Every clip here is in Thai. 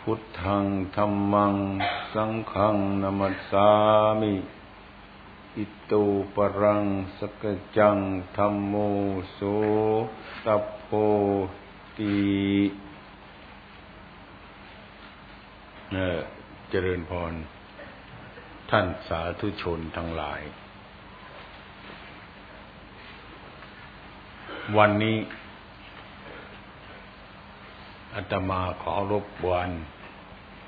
พุทธังธรรมัง สังฆังนามัสสามิ อิโตปรังสกจังธรรมโมโสตัพโพติเนเจริญพร ท่านสาธุชนทั้งหลาย วันนี้ อาตมาขอรบกวน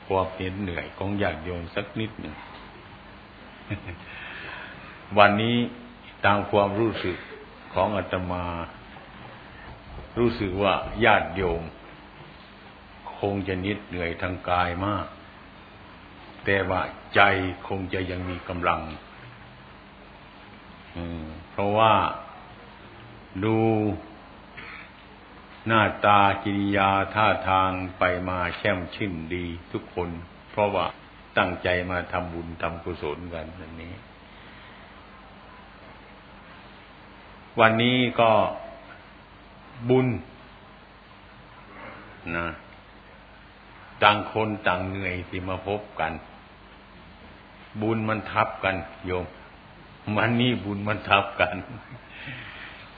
ความเหน็ดเหนื่อยของญาติโยมสักนิดหนึ่ง วันนี้ตามความรู้สึกของอาตมา รู้สึกว่าญาติโยม คงจะนิดเหนื่อยทางกายมาก แต่ว่าใจคงจะยังมีกำลังเพราะว่าดู หน้าตากิริยาท่าทางไปมาแช่มชื่นดีทุกคน เพราะว่าตั้งใจมาทำบุญทำกุศลกันวันนี้ วันนี้ก็บุญนะต่างคนต่างเหนื่อยที่มาพบกัน บุญมันทับกันโยมวันนี้บุญมันทับกัน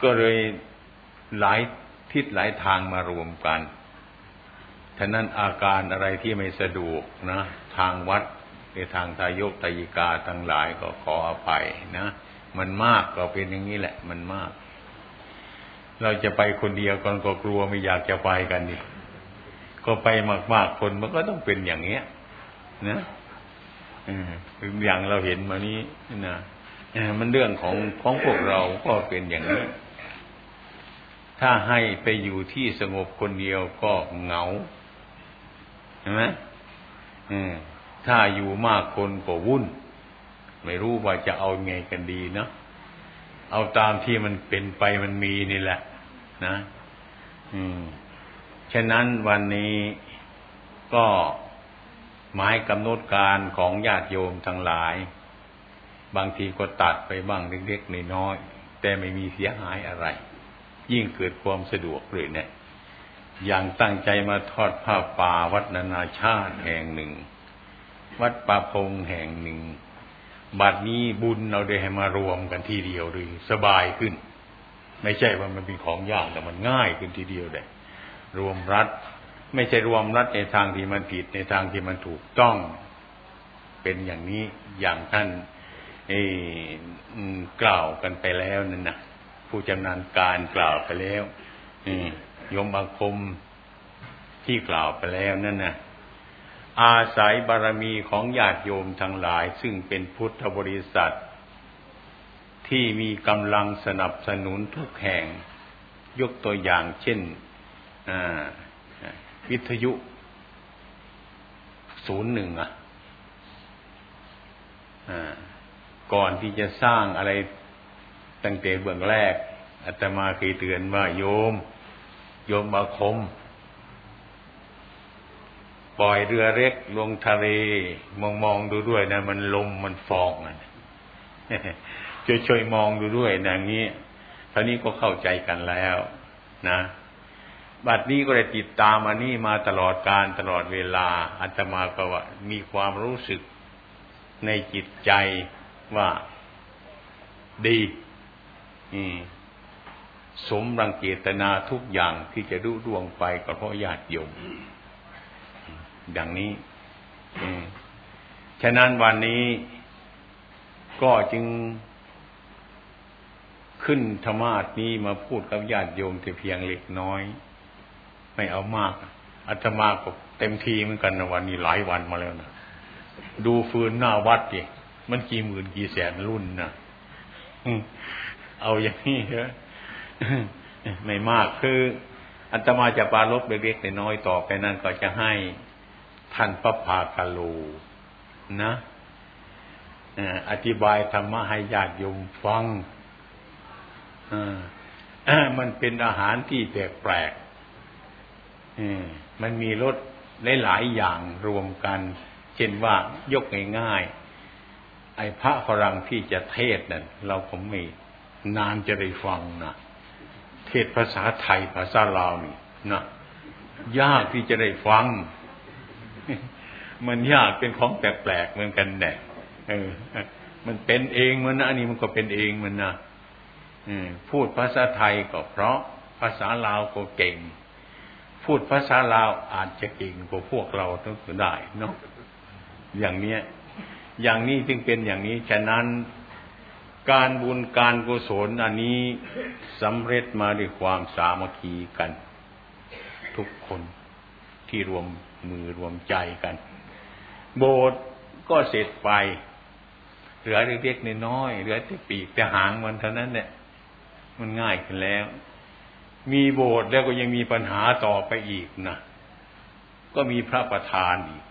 ก็เลยหลาย ทิศหลายทางมารวมกันฉะนั้นอาการอะไรที่ไม่สะดวกนะ ทางวัดในทางทายกทายิกาทั้งหลายก็ขออภัยนะ มันมากก็เป็นอย่างนี้แหละ มันมาก เราจะไปคนเดียวคนก็กลัวไม่อยากจะไปกันดิก็ไปมากๆคนมันก็ต้องเป็นอย่างเนี้ย นะถึงอย่างเราเห็นมานี้นะมันเรื่องของของพวกเราก็เป็นอย่างนี้ ถ้าให้ไปอยู่ที่สงบคนเดียวก็เหงาใช่ไหมถ้าอยู่มากคนก็วุ่น ไม่รู้ว่าจะเอาไงกันดีเนาะเอาตามที่มันเป็นไปมันมีนี่แหละ นะ อืม ฉะนั้นวันนี้ก็หมายกำหนดการของญาติโยมทั้งหลาย บางทีก็ตัดไปบ้างเล็กๆน้อยๆแต่ไม่มีเสียหายอะไร ยิ่งเกิดความสะดวกเลยเนี่ย อย่างตั้งใจมาทอดผ้าป่าวัดนานาชาติแห่งหนึ่ง วัดป่าพงแห่งหนึ่งบัดนี้บุญเราได้ให้มารวมกันทีเดียวเลยสบายขึ้น ไม่ใช่ว่ามันเป็นของยากแต่มันง่ายขึ้นทีเดียวเลยรวมรัฐ ไม่ใช่รวมรัฐในทางที่มันผิดในทางที่มันถูกต้องเป็นอย่างนี้อย่างท่านกล่าวกันไปแล้วนั่นนะ ผู้จำนานการกล่าวไปแล้วโยมบาคมที่กล่าวไปแล้วนั่นนะอาศัยบารมีของญาติโยมทั้งหลาย ซึ่งเป็นพุทธบริษัท ที่มีกำลังสนับสนุนทุกแห่ง ยกตัวอย่างเช่นวิทยุศูนย์หนึ่งอะก่อนที่จะสร้างอะไร ตั้งแต่เบื้องแรกอาตมาเคยเตือนว่าโยม โยมมาคม ปล่อยเรือเล็กลงทะเลมองมองดูด้วยนะ มันลมมันฟองนะช่วยช่วยมองดูด้วยนะงี้ท่านี้ก็เข้าใจกันแล้ว นะบัดนี้ก็ได้ติดตามอันนี้มาตลอดการตลอดเวลาอาตมาก็ว่ามีความรู้สึกในจิตใจว่าดี สมรังเกตนาทุกอย่างที่จะดูดวงไปก็เพราะญาติโยมดังนี้ฉะนั้นวันนี้ก็จึงขึ้นธรรมาสนี้มาพูดกับญาติโยมแต่เพียงเล็กน้อย ไม่เอามากอาตมาก็เต็มทีเหมือนกันนะวันนี้หลายวันมาแล้วนะดูฟืนหน้าวัดดิมันกี่หมื่นกี่แสนรุ่นนะ เอาอย่างนี้เหรอไม่มากคืออัตมาจะปาลบเล็กๆน้อยต่อไปนั้นก็จะให้ท่านพระพากาโลนะอธิบายธรรมะให้ญาติโยมฟังมันเป็นอาหารที่แปลกๆมันมีรสหลายๆอย่างรวมกัน เช่นว่ายกง่ายๆไอ้พระฝรั่งที่จะเทศนั่นเราก็ไม่ นานจะได้ฟังนะเทศภาษาไทยภาษาลาวนี่นะยากที่จะได้ฟัง มันยากเป็นของแปลกๆเหมือนกันแน่เออ มันเป็นเองมันนะอันนี้มันก็เป็นเองมันนะพูดภาษาไทยก็เพราะภาษาลาวก็เก่ง พูดภาษาลาวอาจจะเก่งกว่าพวกเราทั้งได้เนาะอย่างเนี้ย อย่างนี้จึงเป็นอย่างนี้ฉะนั้น การบุญการกุศลอันนี้สำเร็จมาด้วยความสามัคคีกัน ทุกคนที่รวมมือรวมใจกัน โบสถ์ก็เสร็จไป เหลือเล็กๆน้อยๆเหลือแต่ปีกแต่หางมันเท่านั้นเนี่ยมันง่ายขึ้นแล้ว มีโบสถ์แล้วก็ยังมีปัญหาต่อไปอีกนะก็มีพระประธานอีก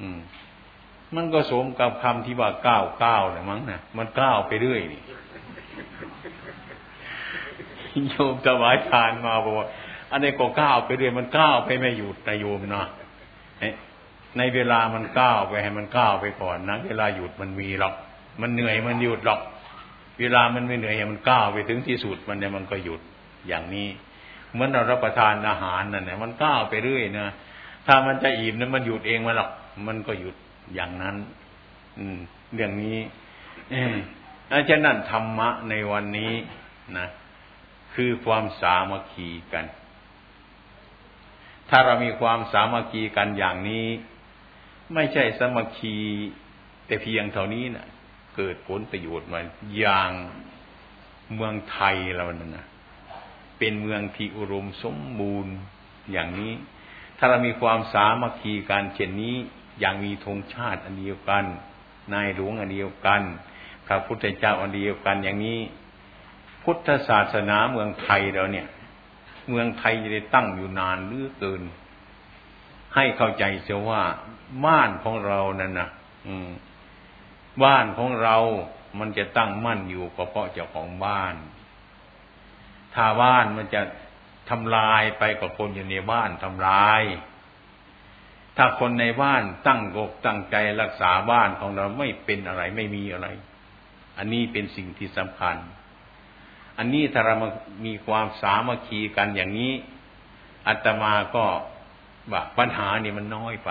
อืม มันก็สมกับคำที่ว่าก้าวก้าวเลยมั้งนะมันก้าวไปเรื่อยนี่โยมถวายทานมาบอกว่าอันนี้ก็ก้าวไปเรื่อยมันก้าวไปไม่หยุดนะโยมเนาะในเวลามันก้าวไปให้มันก้าวไปก่อนนะเวลาหยุดมันมีหรอก มันเหนื่อยมันหยุดหรอก เวลามันไม่เหนื่อยมันก้าวไปถึงที่สุดมันเนี่ยมันก็หยุดอย่างนี้เหมือนเรารับประทานอาหารนั่นแหละมันก้าวไปเรื่อยนะถ้ามันจะอิ่มนั้นมันหยุดเองมาหรอกมันก็หยุด อย่างนั้น อืม เรื่องนี้อาจารย์นั่นธรรมะในวันนี้นะคือความสามัคคีกัน ถ้าเรามีความสามัคคีกันอย่างนี้ ไม่ใช่สามัคคีแต่เพียงเท่านี้นะเกิดผลประโยชน์มาอย่างเมืองไทยเรานะ่ะเป็นเมืองที่อุรมสมบูรณ์อย่างนี้ ถ้าเรามีความสามัคคีกันเช่นนี้ อย่างมีธงชาติอันเดียวกัน นายหลวงอันเดียวกัน พระพุทธเจ้าอันเดียวกันอย่างนี้ พุทธศาสนาเมืองไทยเราเนี่ย เมืองไทยจะได้ตั้งอยู่นานหรือเกิน ให้เข้าใจเสียว่าบ้านของเรานั่นนะอืม บ้านของเรามันจะตั้งมั่นอยู่ก็เพราะเจ้าของบ้าน ถ้าบ้านมันจะทำลายไปกับคนอยู่ในบ้านทำลาย ถ้าคนในบ้านตั้งอกตั้งใจรักษาบ้านของเราไม่เป็นอะไรไม่มีอะไร อันนี้เป็นสิ่งที่สำคัญ อันนี้ถ้าเรามีความสามัคคีกันอย่างนี้อาตมาก็ว่าปัญหานี่มันน้อยไป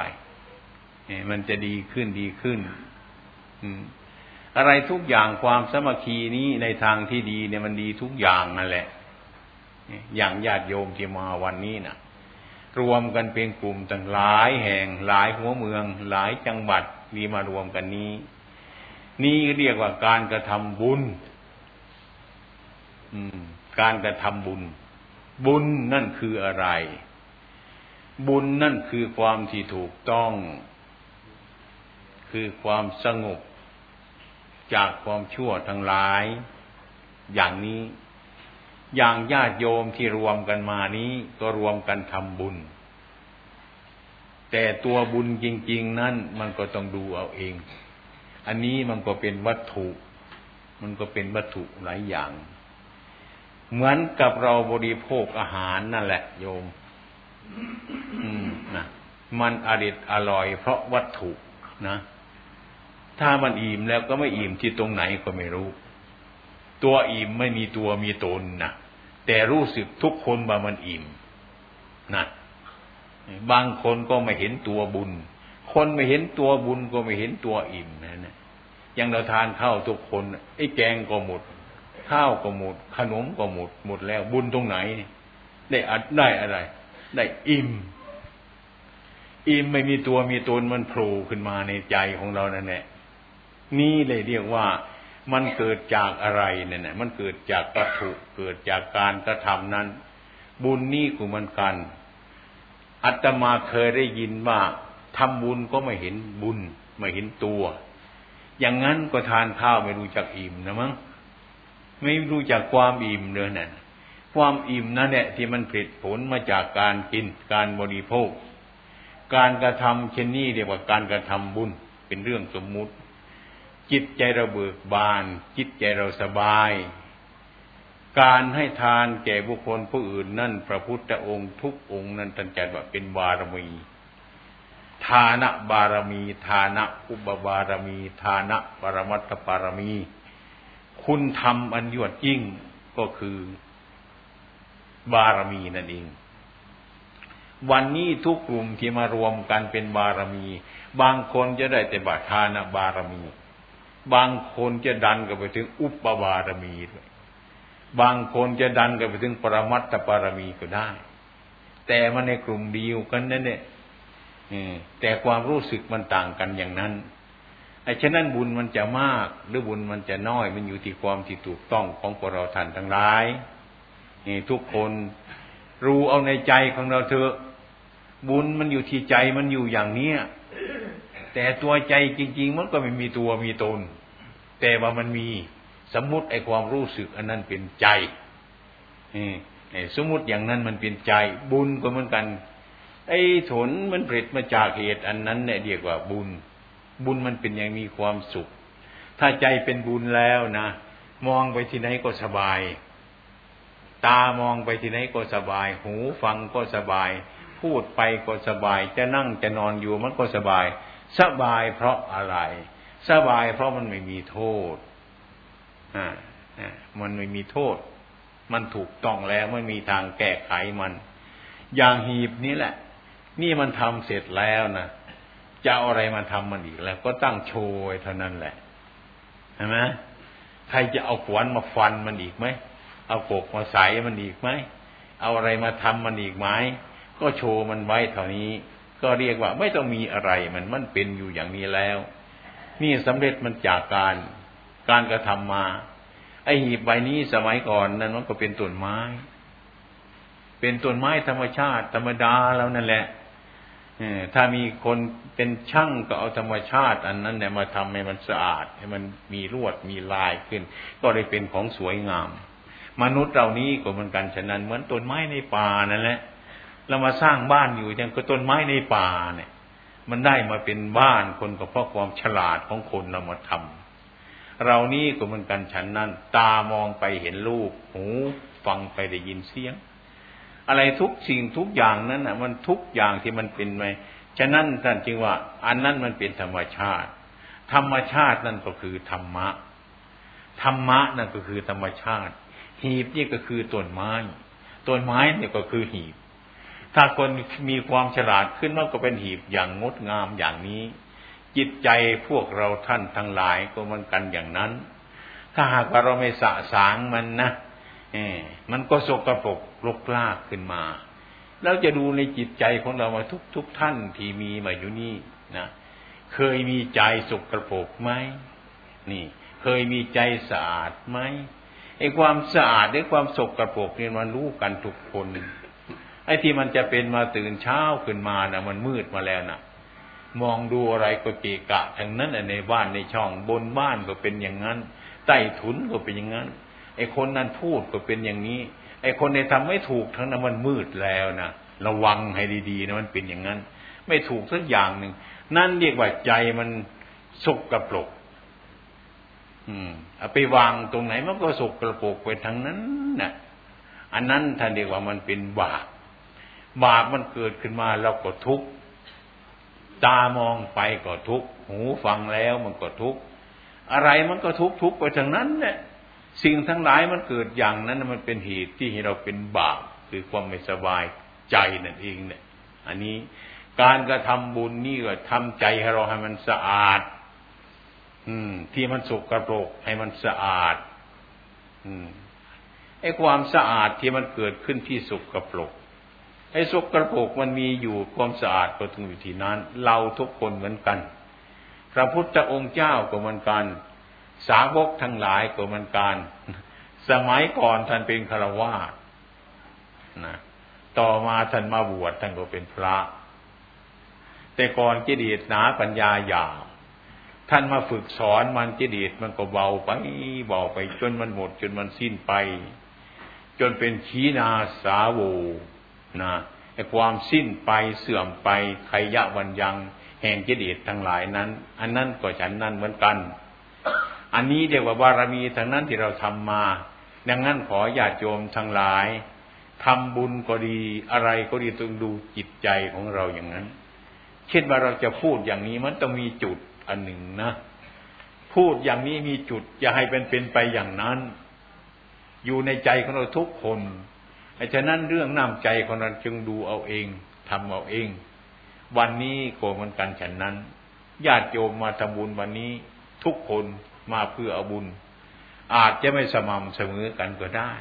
มันจะดีขึ้นดีขึ้นอะไรทุกอย่างความสามัคคีนี้ในทางที่ดีเนี่ยมันดีทุกอย่างนั่นแหละ อย่างญาติโยมที่มาวันนี้นะ่ะ รวมกันเป็นกลุ่มต่างหลายแห่งหลายหัวเมือง หลายจังหวัดมีมารวมกันนี้ นี่เรียกว่าการกระทำบุญการกระทำบุญ บุญนั่นคืออะไร บุญนั่นคือความที่ถูกต้อง คือความสงบจากความชั่วทั้งหลาย อย่างนี้ อย่างญาติโยมที่รวมกันมานี้ก็รวมกันทำบุญ แต่ตัวบุญจริง ๆ นั้นมันก็ต้องดูเอาเอง อันนี้มันก็เป็นวัตถุ มันก็เป็นวัตถุหลายอย่าง เหมือนกับเราบริโภคอาหารนั่นแหละ โยม อืมนะมันอริดอร่อย เพราะวัตถุนะถ้ามันอิ่มแล้วก็ไม่อิ่มที่ตรงไหนก็ไม่รู้ ตัวอิ่มไม่มีตัวมีตนนะ แต่รู้สึกทุกคนว่ามันอิ่มนะบางคนก็ไม่เห็นตัวบุญ คนไม่เห็นตัวบุญก็ไม่เห็นตัวอิ่มนะนะอย่างเราทานข้าวทุกคนไอ้แกงก็หมด ข้าวก็หมด ขนมก็หมด หมดแล้วบุญตรงไหน ได้อัดได้อะไร ได้อิ่ม อิ่มไม่มีตัวมีตนมันโผล่ขึ้นมาในใจของเรานั่นแหละนี่เลยเรียกว่า มันเกิดจากอะไรเนี่ยนะมันเกิดจากวัตถุเกิดจากการกระทำนั้น บุญนี่กูมันกันอัตมาเคยได้ยินว่าทำบุญก็ไม่เห็นบุญไม่เห็นตัว อย่างนั้นก็ทานข้าวไม่รู้จักอิ่มนะมั้งไม่รู้จักความอิ่มเลยนั่นความอิ่มนั่นแหละที่มันผลิตผลมาจากการกินการบริโภค การกระทำเช่นนี้เรียกว่าการกระทำบุญเป็นเรื่องสมมุติ จิตใจเราเบิกบาน จิตใจเราสบาย การให้ทานแก่บุคคลผู้อื่นนั่นพระพุทธองค์ทุกองค์นั้นท่านจัดว่าเป็นบารมีทานะบารมี ทานะอุปบารมี ทานะปรมัตถบารมี คุณธรรมอันยวดยิ่งก็คือบารมีนั่นเอง วันนี้ทุกกลุ่มที่มารวมกันเป็นบารมี บางคนจะได้แต่บาทานะบารมี บางคนจะดันกันไปถึงอุปบารมีด้วยบางคนจะดันกันไปถึงปรมัตถบารมีก็ได้ แต่มันในกลุ่มเดียวกันนั่นเนี่ยแต่ความรู้สึกมันต่างกันอย่างนั้นไอ้ฉะนั้นบุญมันจะมาก หรือบุญมันจะน้อย มันอยู่ที่ความที่ถูกต้องของพวกเราท่านทั้งหลายนี่ทุกคนรู้เอาในใจของเราเถอะ บุญมันอยู่ที่ใจมันอยู่อย่างเนี้ย แต่ตัวใจจริง ๆ มันก็ไม่มีตัวมีตน แต่ว่ามันมีสมมุติไอ้ความรู้สึก อันนั้นเป็นใจสมมุติอย่างนั้นมันเป็นใจ บุญก็เหมือนกัน ไอ้ผลมันผลิตมาจากเหตุอันนั้นเนี่ยเรียกว่าบุญ บุญมันเป็นอย่างมีความสุข ถ้าใจเป็นบุญแล้วนะมองไปที่ไหนก็สบาย ตามองไปที่ไหนก็สบาย หูฟังก็สบาย พูดไปก็สบาย จะนั่งจะนอนอยู่มันก็สบาย สบายเพราะอะไร สบายเพราะมันไม่มีโทษอ่ามันไม่มีโทษ มันถูกต้องแล้วไม่มีทางแก้ไขมัน อย่างหีบนี้แหละ นี่มันทำเสร็จแล้วนะจะเอาอะไรมาทำมันอีกแล้ว ก็ตั้งโชยเท่านั้นแหละใช่ไหมใครจะเอาขวานมาฟันมันอีกไหมเอากกมาใส่มันอีกไหมเอาอะไรมาทำมันอีกไหมก็โชว์มันไว้เท่านี้ ก็เรียกว่าไม่ต้องมีอะไรมันมันเป็นอยู่อย่างนี้แล้ว นี่สำเร็จมันจากการการกระทำมา ไอหีบใบนี้สมัยก่อนนั้นมันก็เป็นต้นไม้ เป็นต้นไม้ธรรมชาติ ธรรมดาแล้วนั่นแหละถ้ามีคนเป็นช่างก็เอาธรรมชาติ อันนั้นเนี่ยมาทำให้มันสะอาด ให้มันมีรวดมีลายขึ้น ก็เลยเป็นของสวยงาม มนุษย์เรานี้ก็เหมือนกันฉะนั้น เหมือนต้นไม้ในป่านั่นแหละ เรามาสร้างบ้านอยู่อย่างก็ต้นไม้ในป่าเนี่ย มันได้มาเป็นบ้านคนก็เพราะความฉลาดของคนเรามาทำเรานี่ก็เหมือนกันฉันนั้น ตามองไปเห็นรูปหูฟังไปได้ยินเสียง อะไรทุกสิ่งทุกอย่างนั้นอะ มันทุกอย่างที่มันเป็นไหมฉะนั้นท่านจึงว่า อันนั้นมันเป็นธรรมชาติ ธรรมชาตินั่นก็คือธรรมะ ธรรมะนั่นก็คือธรรมชาติ หีบนี่ก็คือต้นไม้ต้นไม้เนี่ยก็คือหีบ ถ้าคนมีความฉลาดขึ้นมันก็เป็นหีบอย่างงดงามอย่างนี้ จิตใจพวกเราท่านทั้งหลายก็มันกันอย่างนั้น ถ้าหากว่าเราไม่สะสางมันนะเอมันก็สกรปรกลกลากขึ้นมา แล้วจะดูในจิตใจของเรามาทุกทุกท่านที่มีมาอยู่นี่นะเคยมีใจสกรปรกไหมนี่ เคยมีใจสะอาดไหมไอ้ความสะอาดหรือความสกรปรกเนี่ยมันรู้กันทุกคน ไอ้ที่มันจะเป็นมาตื่นเช้าขึ้นมานะมันมืดมาแล้วนะมองดูอะไรก็เกะกะทั้งนั้นในบ้านในช่องบนบ้านก็เป็นอย่างนั้น ใต้ถุนก็เป็นอย่างนั้น ไอ้คนนั้นพูดก็เป็นอย่างนี้ ไอ้คนในทำไม่ถูกทั้งนั้นมันมืดแล้วนะระวังให้ดีๆนะมันเป็นอย่างนั้น ไม่ถูกสักอย่างหนึ่งนั่นเรียกว่าใจมันสกกระปรกอืมเอาไปวางตรงไหนมันก็สกกระโปกไปทางนั้นนะ่ะ อันนั้นท่านเรียกว่ามันเป็นบาป บาปมันเกิดขึ้นมาเราก็ทุกข์ตามองไปก็ทุกข์หูฟังแล้วมันก็ทุกข์อะไรมันก็ทุกข์ทุกข์ไปทางนั้นเนี่ยสิ่งทั้งหลายมันเกิดอย่างนั้นมันเป็นเหตุที่ให้เราเป็นบาปคือความไม่สบายใจนั่นเองเนี่ย อันนี้การกระทำบุญนี่ก็ทำใจให้เราให้มันสะอาด อืม ที่มันสุกกระโปรกให้มันสะอาด อืมไอ้ความสะอาดที่มันเกิดขึ้นที่สุกกระโปรก ไอ้สกระปรกมันมีอยู่ความสะอาดก็ถึงอยู่ที่นั้น เราทุกคนเหมือนกัน พระพุทธองค์เจ้าก็เหมือนกัน สาวกทั้งหลายก็เหมือนกัน สมัยก่อนท่านเป็นฆราวาสนะต่อมาท่านมาบวชท่านก็เป็นพระ แต่ก่อนกิเลสหนาปัญญาหยาบท่านมาฝึกสอนมันจิดีตมันก็เบาไปเบาไปจนมันหมด จนมันสิ้นไป จนเป็นขีนาสาโว นะไอ้ความสิ้นไปเสื่อมไปไขยะวันยังแห่งจิดีตทั้งหลายนั้น อันนั้นก็ฉันนั้นเหมือนกัน อันนี้เรียกว่าบารมีทั้งนั้นที่เราทำมา ดังนั้นขอญาติโยมทั้งหลายทำบุญก็ดีอะไรก็ดีต้องดูจิตใจของเราอย่างนั้น เช่นว่าเราจะพูดอย่างนี้มันต้องมีจุดอันหนึ่งนะ พูดอย่างนี้มีจุดอย่าให้เป็นเป็นไปอย่างนั้น อยู่ในใจของเราทุกคน ไอ้ฉะนั้นเรื่องน้ำใจของเราจึงดูเอาเองทำเอาเอง วันนี้โกมันกันฉันนั้นญาติโยมมาทำบุญวันนี้ ทุกคนมาเพื่อเอาบุญ อาจจะไม่สม่ำเสมอกันก็ได้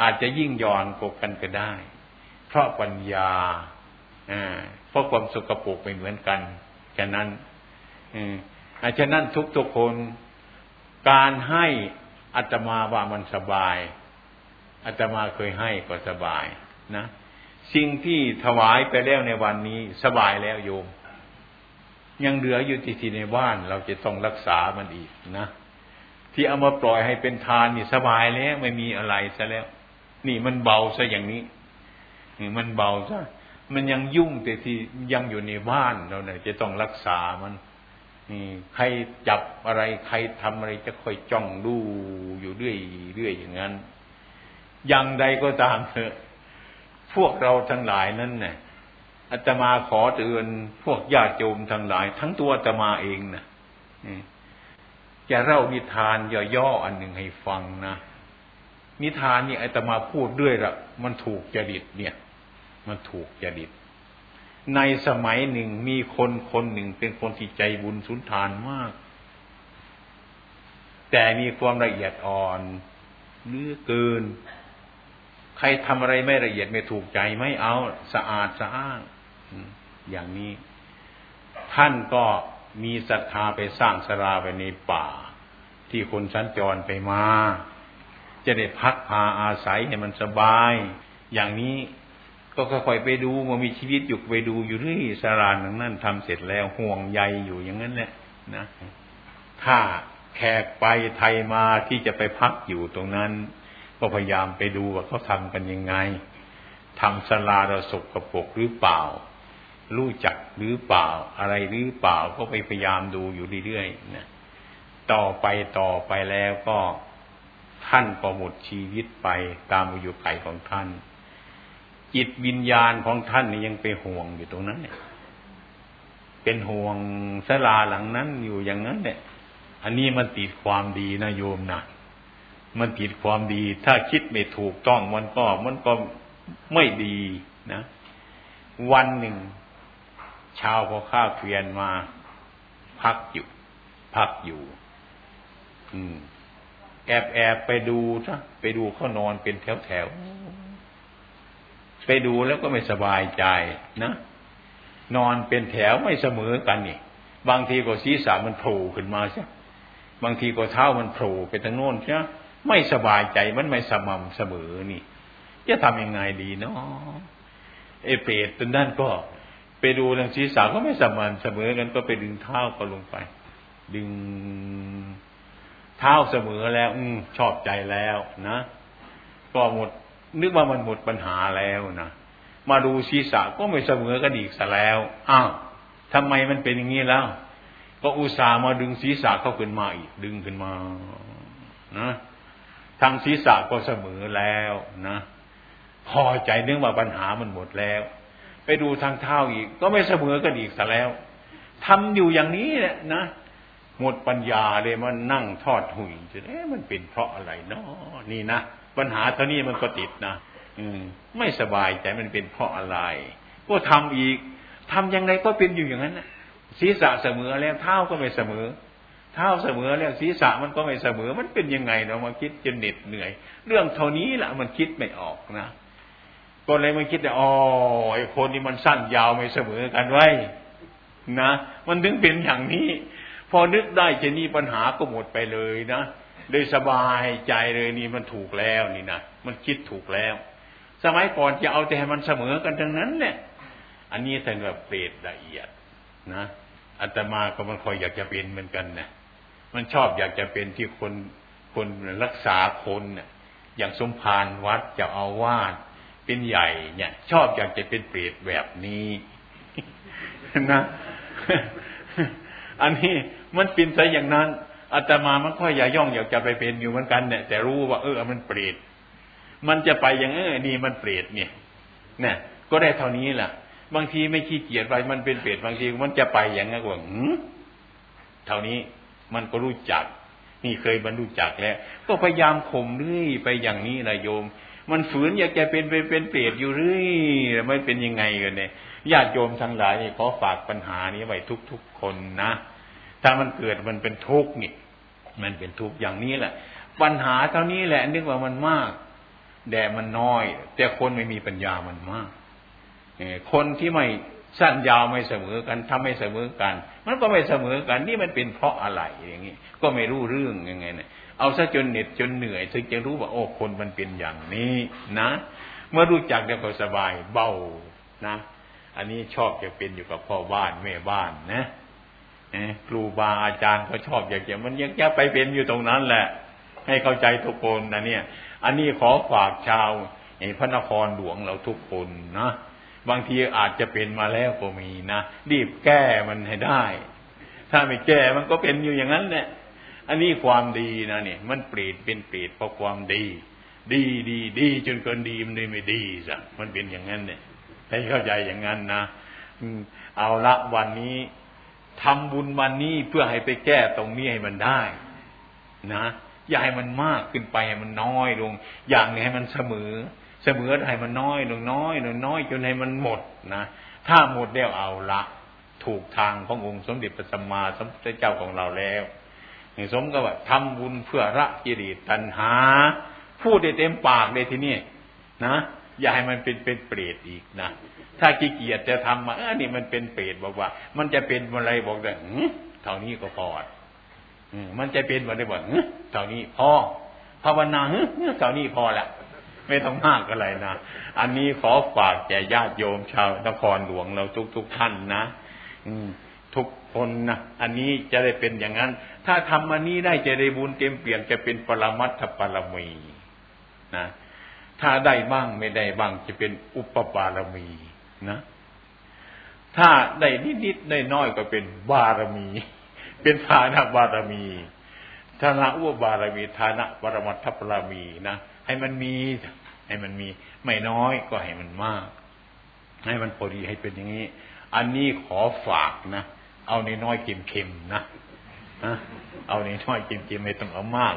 อาจจะยิ่งย่อนกบกันก็ได้ เพราะปัญญาเพราะความสุขปรกไม่เหมือนกันฉะนั้นอาฉะนั้นทุกทุกคนการให้อัตมาว่ามันสบาย อาตมาเคยให้ก็สบายนะ สิ่งที่ถวายไปแล้วในวันนี้สบายแล้วโยม ยังเหลืออยู่ที่ที่ในบ้านเราจะต้องรักษามันอีกนะที่เอามาปล่อยให้เป็นทานนี่สบายแล้วไม่มีอะไรซะแล้ว นี่มันเบาซะอย่างนี้นี่มันเบาซะมันยังยุ่งแต่ที่ยังอยู่ในบ้านเราเนี่ยจะต้องรักษามันนี่ใครจับอะไรใครทำอะไรจะคอยจ้องดูอยู่เรื่อยเรื่อยอย่างนั้น อย่างใดก็ตามเถอะ พวกเราทั้งหลายนั้นเนี่ยอาตมาขอเตือนพวกญาติโยมทั้งหลาย ทั้งตัวอาตมาเองนะจะเล่านิทานย่อๆอันหนึ่งให้ฟังนะนิทานนี่อาตมาพูดด้วยละมันถูกจริตเนี่ย มันถูกจริต ในสมัยหนึ่งมีคนคนหนึ่งเป็นคนที่ใจบุญสุนทานมาก แต่มีความละเอียดอ่อนเลือเกิน ใครทำอะไรไม่ละเอียดไม่ถูกใจไม่เอาสะอาดสะอ้างอย่างนี้ ท่านก็มีศรัทธาไปสร้างสราไปในป่า ที่คนสัญจรไปมา จะได้พักพาอาศัยให้มันสบาย อย่างนี้ก็ค่อยๆไปดูมันมีชีวิตอยู่ไปดูอยู่ที่สาราหนังนั่นทำเสร็จแล้วห่วงใยอยู่อย่างนั้นแหละนะ ถ้าแขกไปไทยมาที่จะไปพักอยู่ตรงนั้น ก็พยายามไปดูว่าเขาทำกันยังไงทำสลาเราสกรปรกหรือเปล่า รู้จักหรือเปล่า อะไรหรือเปล่าก็ไปพยายามดูอยู่เรื่อยๆนะต่อไปต่อไปแล้วก็ท่านก็หมดชีวิตไปตามอายุไขของท่าน จิตวิญญาณของท่านนี่ยังไปห่วงอยู่ตรงนั้นเนี่ยเป็นห่วงสลาหลังนั้นอยู่อย่างนั้นเนี่ย อันนี้มันติดความดีนะโยมนะ มันผิดความดี ถ้าคิดไม่ถูกต้องมันก็มันก็ไม่ดีนะ วันหนึ่ง ชาวพอข้าเพียนมา พักอยู่ พักอยู่ อืม แอบแอบไปดูซะไปดูเขานอนเป็นแถวแถวไปดูแล้วก็ไม่สบายใจนะนอนเป็นแถวไม่เสมอกันนี่ บางทีก็ศีรษะมันโผล่ขึ้นมาใช่บางทีก็เท้ามันโผล่ไปทางโน้นใช่ ไม่สบายใจมันไม่สม่ำเสมอนี่ จะทำยังไงดีเนาะเอเปตตนนั้นก็ ไปดูทางศีรษะก็ไม่สม่ำเสมอกันก็ไปดึงเท้าก็ลงไป ดึงเท้าเสมอแล้ว อืชอบใจแล้วนะก็หมด นึกว่ามันหมดปัญหาแล้วนะมาดูศีรษะก็ไม่เสมอกันอีกซะแล้วอ้าวทำไมมันเป็นอย่างนี้แล้ว ก็อุตส่าห์มาดึงศีรษะเข้าขึ้นมาอีก ดึงขึ้นมา นะ ทางศีรษะก็เสมอแล้วนะพอใจเนื่องว่าปัญหามันหมดแล้ว ไปดูทางเท้าอีก ก็ไม่เสมอกันอีกซะแล้วทำอยู่อย่างนี้แหละนะหมดปัญญาเลยมันนั่งทอดหุ่ยจะเอ๊ะมันเป็นเพราะอะไรเนาะนี่นะปัญหาเท่านี้มันก็ติดนะอืม ไม่สบายใจมันเป็นเพราะอะไร ก็ทำอีกทำยังไงก็เป็นอยู่อย่างนั้นนะศีรษะเสมอแล้วเท้าก็ไม่เสมอ เท้าเสมอแล้วศีรษะมันก็ไม่เสมอ มันเป็นยังไงเรามาคิดจนเหน็ดเหนื่อย เรื่องเท่านี้แหละมันคิดไม่ออกนะก็เลยมันคิดแต่อ๋อไอ้คนนี้มันสั้นยาวไม่เสมอกันไว้นะมันถึงเป็นอย่างนี้ พอนึกได้จะนี่ปัญหาก็หมดไปเลยนะเลยสบายใจเลยนี่มันถูกแล้วนี่นะมันคิดถูกแล้ว สมัยก่อนจะเอาแต่ให้มันเสมอกันทั้งนั้นเนี่ยอันนี้ท่านแบบเปรตละเอียดนะอาตมาก็มันคอยอยากจะเป็นเหมือนกันนะ มันชอบอยากจะเป็นที่คนคนรักษาคนเนี่ยอย่างสมภารวัดจะเอาวาดเป็นใหญ่เนี่ย ชอบอยากจะเป็นเปรตแบบนี้นะอันนี้มันเป็นซะอย่างนั้นอาตมามันค่อยอย่าย่องอยากจะไปเป็นอยู่เหมือนกันเนี่ยแต่รู้ว่าเออมันเปรตมันจะไปอย่างเออนี่มันเปรตเนี่ยเนี่ยก็ได้เท่านี้แหละบางทีไม่ขี้เกียจไปมันเป็นเปรตบางทีมันจะไปอย่างนั้นว่าหืเท่านี้ มันก็รู้จัก นี่เคยบรรลุจักแล้ว ก็พยายามข่มเรื่อยไปอย่างนี้นะโยม มันฝืนอยากจะเป็นเป็นเป็นเปรตอยู่เรื่อยไม่เป็นยังไงกันเนี่ยญาติโยมทั้งหลายนี่ขอฝากปัญหานี้ไว้ทุกๆคนนะถ้ามันเกิดมันเป็นทุกข์นี่ มันเป็นทุกข์อย่างนี้แหละ ปัญหาเท่านี้แหละ นึกว่ามันมากแดดมันน้อย แต่คนไม่มีปัญญามันมากคนที่ไม่ สั้นยาวไม่เสมอกันทำไม่เสมอกัน มันก็ไม่เสมอกัน นี่มันเป็นเพราะอะไรอย่างนี้ก็ไม่รู้เรื่องยังไงเนี่ยเอาซะจนเหน็ดจนเหนื่อย ถึงจะรู้ว่าโอ้คนมันเป็นอย่างนี้นะ เมื่อรู้จักแล้วก็สบายเบานะ อันนี้ชอบจะเป็นอยู่กับพ่อบ้านแม่บ้านนะครูบาอาจารย์เขาชอบอยากจะมันยังจะไปเป็นอยู่ตรงนั้นแหละ ให้เข้าใจทุกคนนะเนี่ย อันนี้ขอฝากชาวพระนครหลวงเราทุกคนนะ บางทีอาจจะเป็นมาแล้วก็มีนะรีบแก้มันให้ได้ ถ้าไม่แก้มันก็เป็นอยู่อย่างนั้นแหละอันนี้ความดีนะเนี่ย มันเปรตเป็นเปรตเพราะความดี ดีดีดีจนเกินดีมันเลยไม่ดีจ้ะมันเป็นอย่างนั้นเนี่ยให้เข้าใจอย่างนั้นนะเอาละวันนี้ทำบุญวันนี้เพื่อให้ไปแก้ตรงนี้ให้มันได้ นะอย่าให้มันมากขึ้นไปให้มันน้อยลง อย่างให้มันเสมอ เสมอให้มันน้อยลงน้อยลงน้อยจนให้มันหมดนะถ้าหมดแล้วเอาละ ถูกทางขององค์สมเด็จพระสัมมาสัมพุทธเจ้าของเราแล้วนี่สมกับว่าทำบุญเพื่อละกิเลสตัณหา พูดได้เต็มปากเลยทีนี้นะอย่าให้มันเป็นเป็นเปรตอีกนะถ้าขี้เกียจจะทำมาเออนี่มันเป็นเปรตบอกว่า มันจะเป็นอะไรบอกได้เท่านี้ก็พอมันจะเป็นอะไรบอกเท่านี้พอภาวนาเท่านี้พอละ ไม่ต้องมากอะไรนะ อันนี้ขอฝากแก่ญาติโยมชาวนครหลวงเราทุกทุกท่านนะ อืม ทุกคนนะอันนี้จะได้เป็นอย่างนั้น ถ้าทำอันนี้ได้จะได้บุญเต็มเปลี่ยนจะเป็นปรมัตถปรมีนะถ้าได้บ้างไม่ได้บ้างจะเป็นอุปปารมีนะ ถ้าได้นิดๆได้น้อยก็เป็นบารมี เป็นฐานะบารมีฐานะอุปบารมีฐานะปรมัตถปรมีนะให้มันมี ให้มันมีไม่น้อยก็ให้มันมาก ให้มันพอดีให้เป็นอย่างนี้ อันนี้ขอฝากนะเอาในน้อยเค็มๆนะเอาในน้อยเค็มๆไม่ต้องเอามาก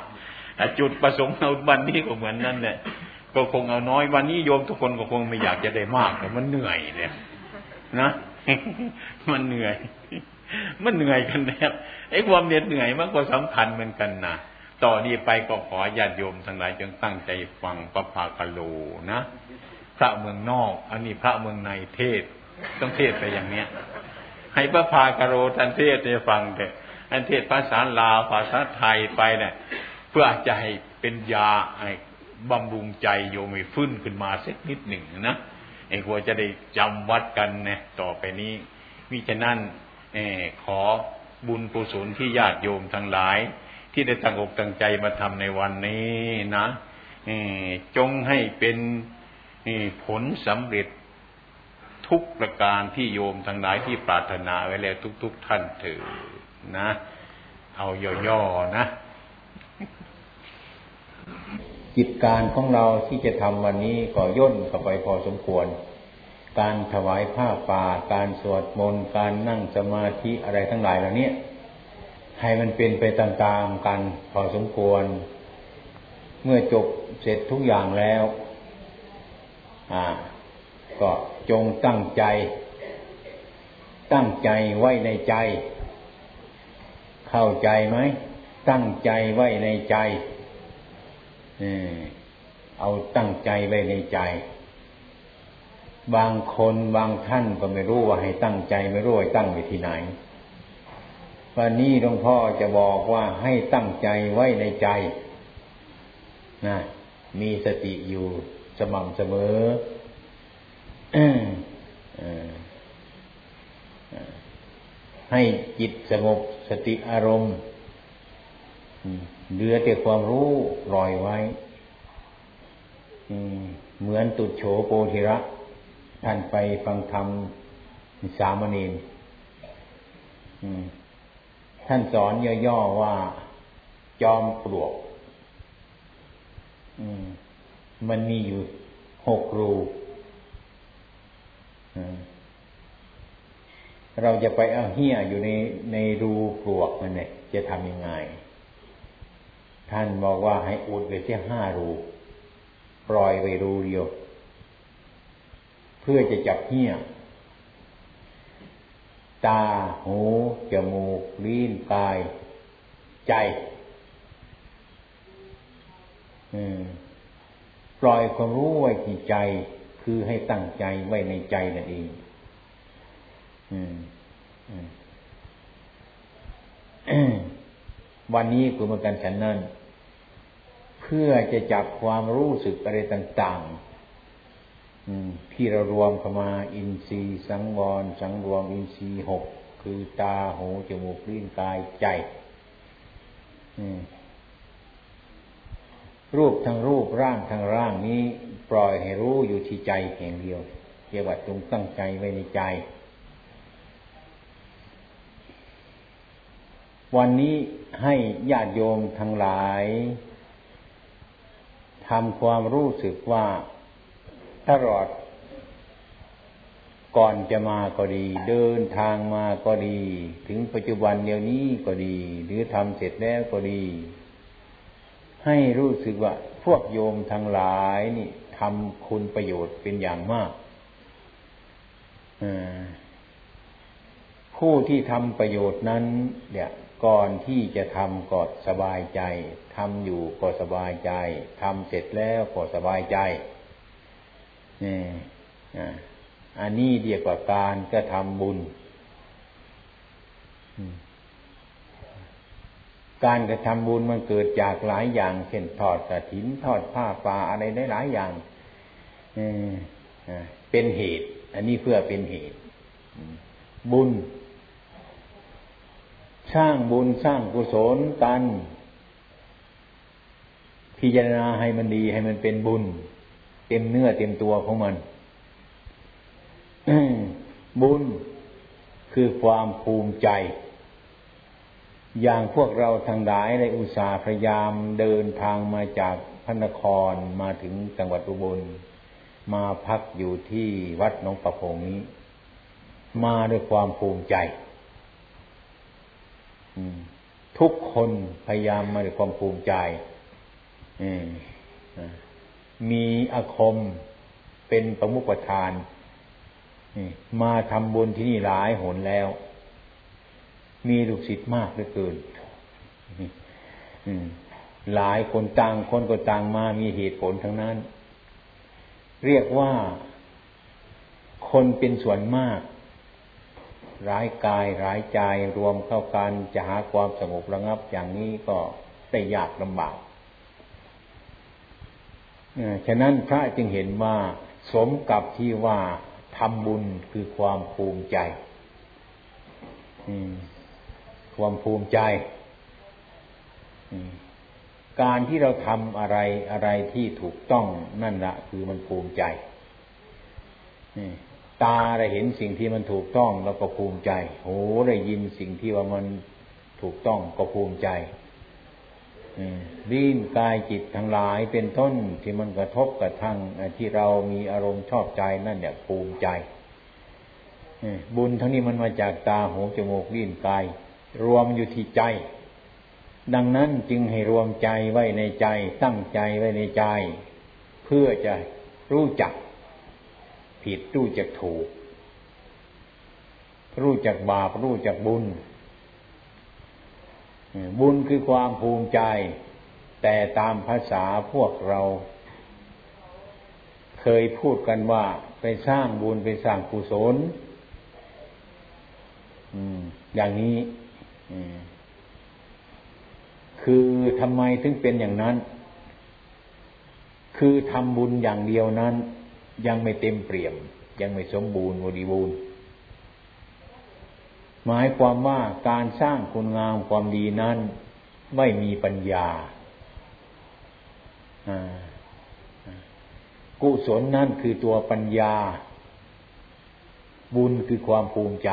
จุดประสงค์เอาวันนี้ก็เหมือนนั้นเนี่ยก็คงเอาน้อยวันนี้โยมทุกคนก็คงไม่อยากจะได้มากแต่มันเหนื่อยเนี่ยนะมันเหนื่อย มันเหนื่อยกันแล้วไอ้ความเหน็ดเหนื่อยมันก็สำคัญเหมือนกันนะ ต่อนนี้ไปก็ขอญาติโยมทั้งหลายจงตั้งใจฟังพระภาคโลนะ พระเมืองนอก อันนี้พระเมืองในเทศ ต้องเทศไปอย่างเนี้ย ให้พระภาคโลท่านเทศให้ฟังเถอะอันเทศภาษาลาวภาษาไทยไปเนี่ยเพื่อจะให้เป็นยาให้บำรุงใจโยมให้ฟื้นขึ้นมาสักนิดหนึ่งนะไอ้ควรจะได้จำวัดกันนี่ยต่อไปนี้มิฉะนั้นอขอบุญกุศลที่ญาติโยมทั้งหลาย ที่ได้ตั้งอกตั้งใจมาทำในวันนี้นะจงให้เป็นผลสำเร็จทุกประการที่โยมทั้งหลายที่ปรารถนาไว้แล้วทุก ๆทท่านเถิดนะ เอาย่อๆนะ กิจการของเราที่จะทำวันนี้ก็ย่นเข้าไปพอสมควร การถวายผ้าป่า การสวดมนต์ การนั่งสมาธิอะไรทั้งหลายเหล่านี้ ให้มันเป็นไปตามๆกันพอสมควร เมื่อจบเสร็จทุกอย่างแล้ว อ่า ก็จงตั้งใจ ตั้งใจไว้ในใจ เข้าใจไหม ตั้งใจไว้ในใจเอาตั้งใจไว้ในใจ บางคนบางท่านก็ไม่รู้ว่าให้ตั้งใจ ไม่รู้ว่าตั้งไว้ที่ไหน วันนี้หลวงพ่อจะบอกว่าให้ตั้งใจไว้ในใจนะมีสติอยู่สม่ำเสมอให้จิตสงบสติอารมณ์เหลือแต่ความรู้ลอยไว้เหมือนตุดโฉโปธิระ ท่านไปฟังธรรมสามเณร ท่านสอนย่อๆว่า จอมปลวกมันมีอยู่หกรูเราจะไปเอาเหี้ยอยู่ในในรูปลวกมันเนี่ยจะทำยังไง ท่านบอกว่าให้อุดไปที่ห้ารูปล่อยไปรูเดียว เพื่อจะจับเหี้ย ตา หู จมูก ลิ้น กาย ใจปล่อยความรู้ไว้ที่ใจ คือให้ตั้งใจไว้ในใจนั่นเองวันนี้คือมากันฉันนั้น เพื่อจะจับความรู้สึกอะไรต่าง ๆ ที่เรารวมเข้ามาอินทรีย์สังวร สังรวมอินทรีย์หกคือตาหูจมูกลิ้นกายใจรูปทั้งรูปร่างทั้งร่างนี้ปล่อยให้รู้อยู่ที่ใจแห่งเดียวเกี่ยวกับจงตั้งใจไว้ในใจ วันนี้ให้ญาติโยมทั้งหลายทำความรู้สึกว่า ตลอด ก่อนจะมาก็ดี เดินทางมาก็ดี ถึงปัจจุบันเดียวนี้ก็ดี หรือทำเสร็จแล้วก็ดี ให้รู้สึกว่า พวกโยมทั้งหลายนี่ทำคุณประโยชน์เป็นอย่างมากผู้ที่ทำประโยชน์นั้นเนี่ยก่อนที่จะทำก็สบายใจทำอยู่ก็สบายใจทำเสร็จแล้วก็สบายใจ นี่อันนี้เรียกว่าการก็ทำบุญ การกระทำบุญมันเกิดจากหลายอย่าง เช่นทอดกระถิน ทอดผ้าป่าอะไรได้หลายอย่างเป็นเหตุ อันนี้เพื่อเป็นเหตุ บุญ สร้างบุญสร้างกุศลกัน พิจารณาให้มันดีให้มันเป็นบุญ เต็มเนื้อเต็มตัวของมันบุญคือความภูมิใจ อย่างพวกเราทางหลายในอุตสาห์พยายามเดินทางมาจากพระนครมาถึงจังหวัดอุบล มาพักอยู่ที่วัดหนองประพงนี้ มาด้วยความภูมิใจทุกคนพยายามมาด้วยความภูมิใจ มีอาคมเป็นประมุขประธานมาทำบุญที่นี่หลายหนแล้ว มีลูกศิษย์มากเหลือเกินหลายคนต่างคนก็ต่างมามีเหตุผลทั้งนั้น เรียกว่าคนเป็นส่วนมากร้ายกายร้ายใจรวมเข้ากันจะหาความสงบระงับอย่างนี้ก็ได้ยากลำบาก ฉะนั้นพระจึงเห็นว่าสมกับที่ว่าทำบุญคือความภูมิใจความภูมิใจการที่เราทำอะไรอะไรที่ถูกต้องนั่นแหละคือมันภูมิใจตาได้เห็นสิ่งที่มันถูกต้องแล้วก็ภูมิใจ หูได้ยินสิ่งที่ว่ามันถูกต้องก็ภูมิใจ ลิ้นกายจิตทั้งหลายเป็นต้นที่มันกระทบกระทั่งที่เรามีอารมณ์ชอบใจนั่นเนี่ยภูมิใจบุญทั้งนี้มันมาจากตาหูจมูกลิ้นกาย รวมอยู่ที่ใจ ดังนั้นจึงให้รวมใจไว้ในใจ ตั้งใจไว้ในใจ เพื่อจะรู้จัก ผิดรู้จักถูก รู้จักบาปรู้จักบุญ บุญคือความภูมิใจ แต่ตามภาษาพวกเรา เคยพูดกันว่า ไปสร้างบุญไปสร้างกุศลอย่างนี้คือทำไมถึงเป็นอย่างนั้น คือทำบุญอย่างเดียวนั้น ยังไม่เต็มเปี่ยม ยังไม่สมบูรณ์บริบูรณ์ หมายความว่าการสร้างคุณงามความดีนั้น ไม่มีปัญญากุศลนั่นคือตัวปัญญา บุญคือความภูมิใจ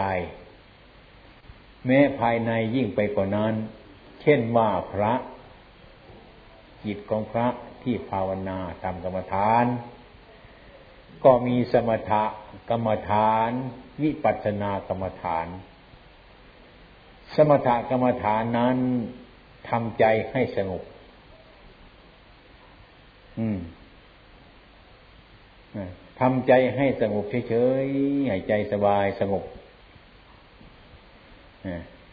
แม้ภายในยิ่งไปกว่านั้น เช่นว่าพระ จิตของพระที่ภาวนาทำกรรมฐาน ก็มีสมถะกรรมฐาน วิปัสสนากรรมฐาน สมถะกรรมฐานนั้นทำใจให้สงบ อืมทำใจให้สงบเฉยๆให้ใจสบายสงบ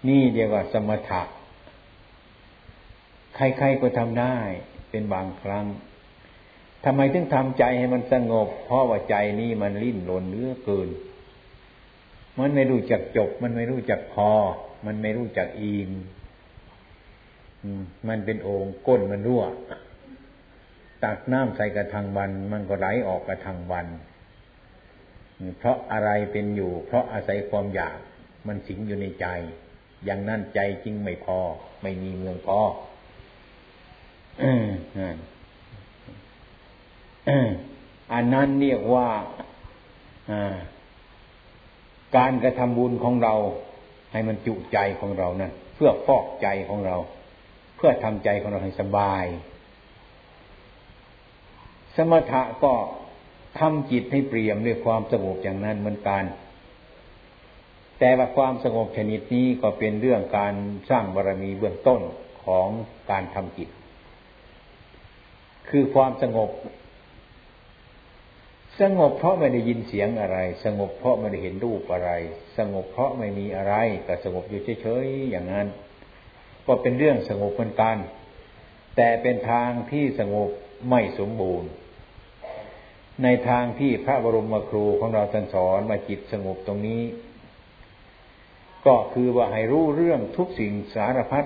นี่เดียวกับสมถะ ใครๆก็ทำได้เป็นบางครั้งทำไมถึงทำใจให้มันสงบ เพราะว่าใจนี่มันลิ้นหลนเนื้อเกิน มันไม่รู้จักจบ มันไม่รู้จักพอ มันไม่รู้จักอินมันเป็นโอ่งก้นมันรั่ว ตักน้ำใส่กระทังวัน มันก็ไหลออกกระทังวัน เพราะอะไรเป็นอยู่ เพราะอาศัยความอยาก มันสิงอยู่ในใจ อย่างนั้นใจจริงไม่พอ ไม่มีเมืองพออันนั้นเรียกว่าการกระทำบุญของเรา ให้มันจุใจของเรานะั้นเพื่อฟอกใจของเรา เพื่อทำใจของเราให้สบาย สมถะก็ทำจิตให้เปรียมด้วยความสงบอย่างนั้นเหมือนกัน แต่ว่าความสงบชนิดนี้ก็เป็นเรื่องการสร้างบารรมีเบื้องต้นของการทำจิต คือความสงบ สงบเพราะไม่ได้ยินเสียงอะไร สงบเพราะไม่ได้เห็นรูปอะไร สงบเพราะไม่มีอะไรก็สงบอยู่เฉยๆอย่างนั้น ก็เป็นเรื่องสงบเหมือนกัน แต่เป็นทางที่สงบไม่สมบูรณ์ ในทางที่พระบรมครูของเราท่านสอนมาจิตสงบตรงนี้ ก็คือว่าให้รู้เรื่องทุกสิ่งสารพัด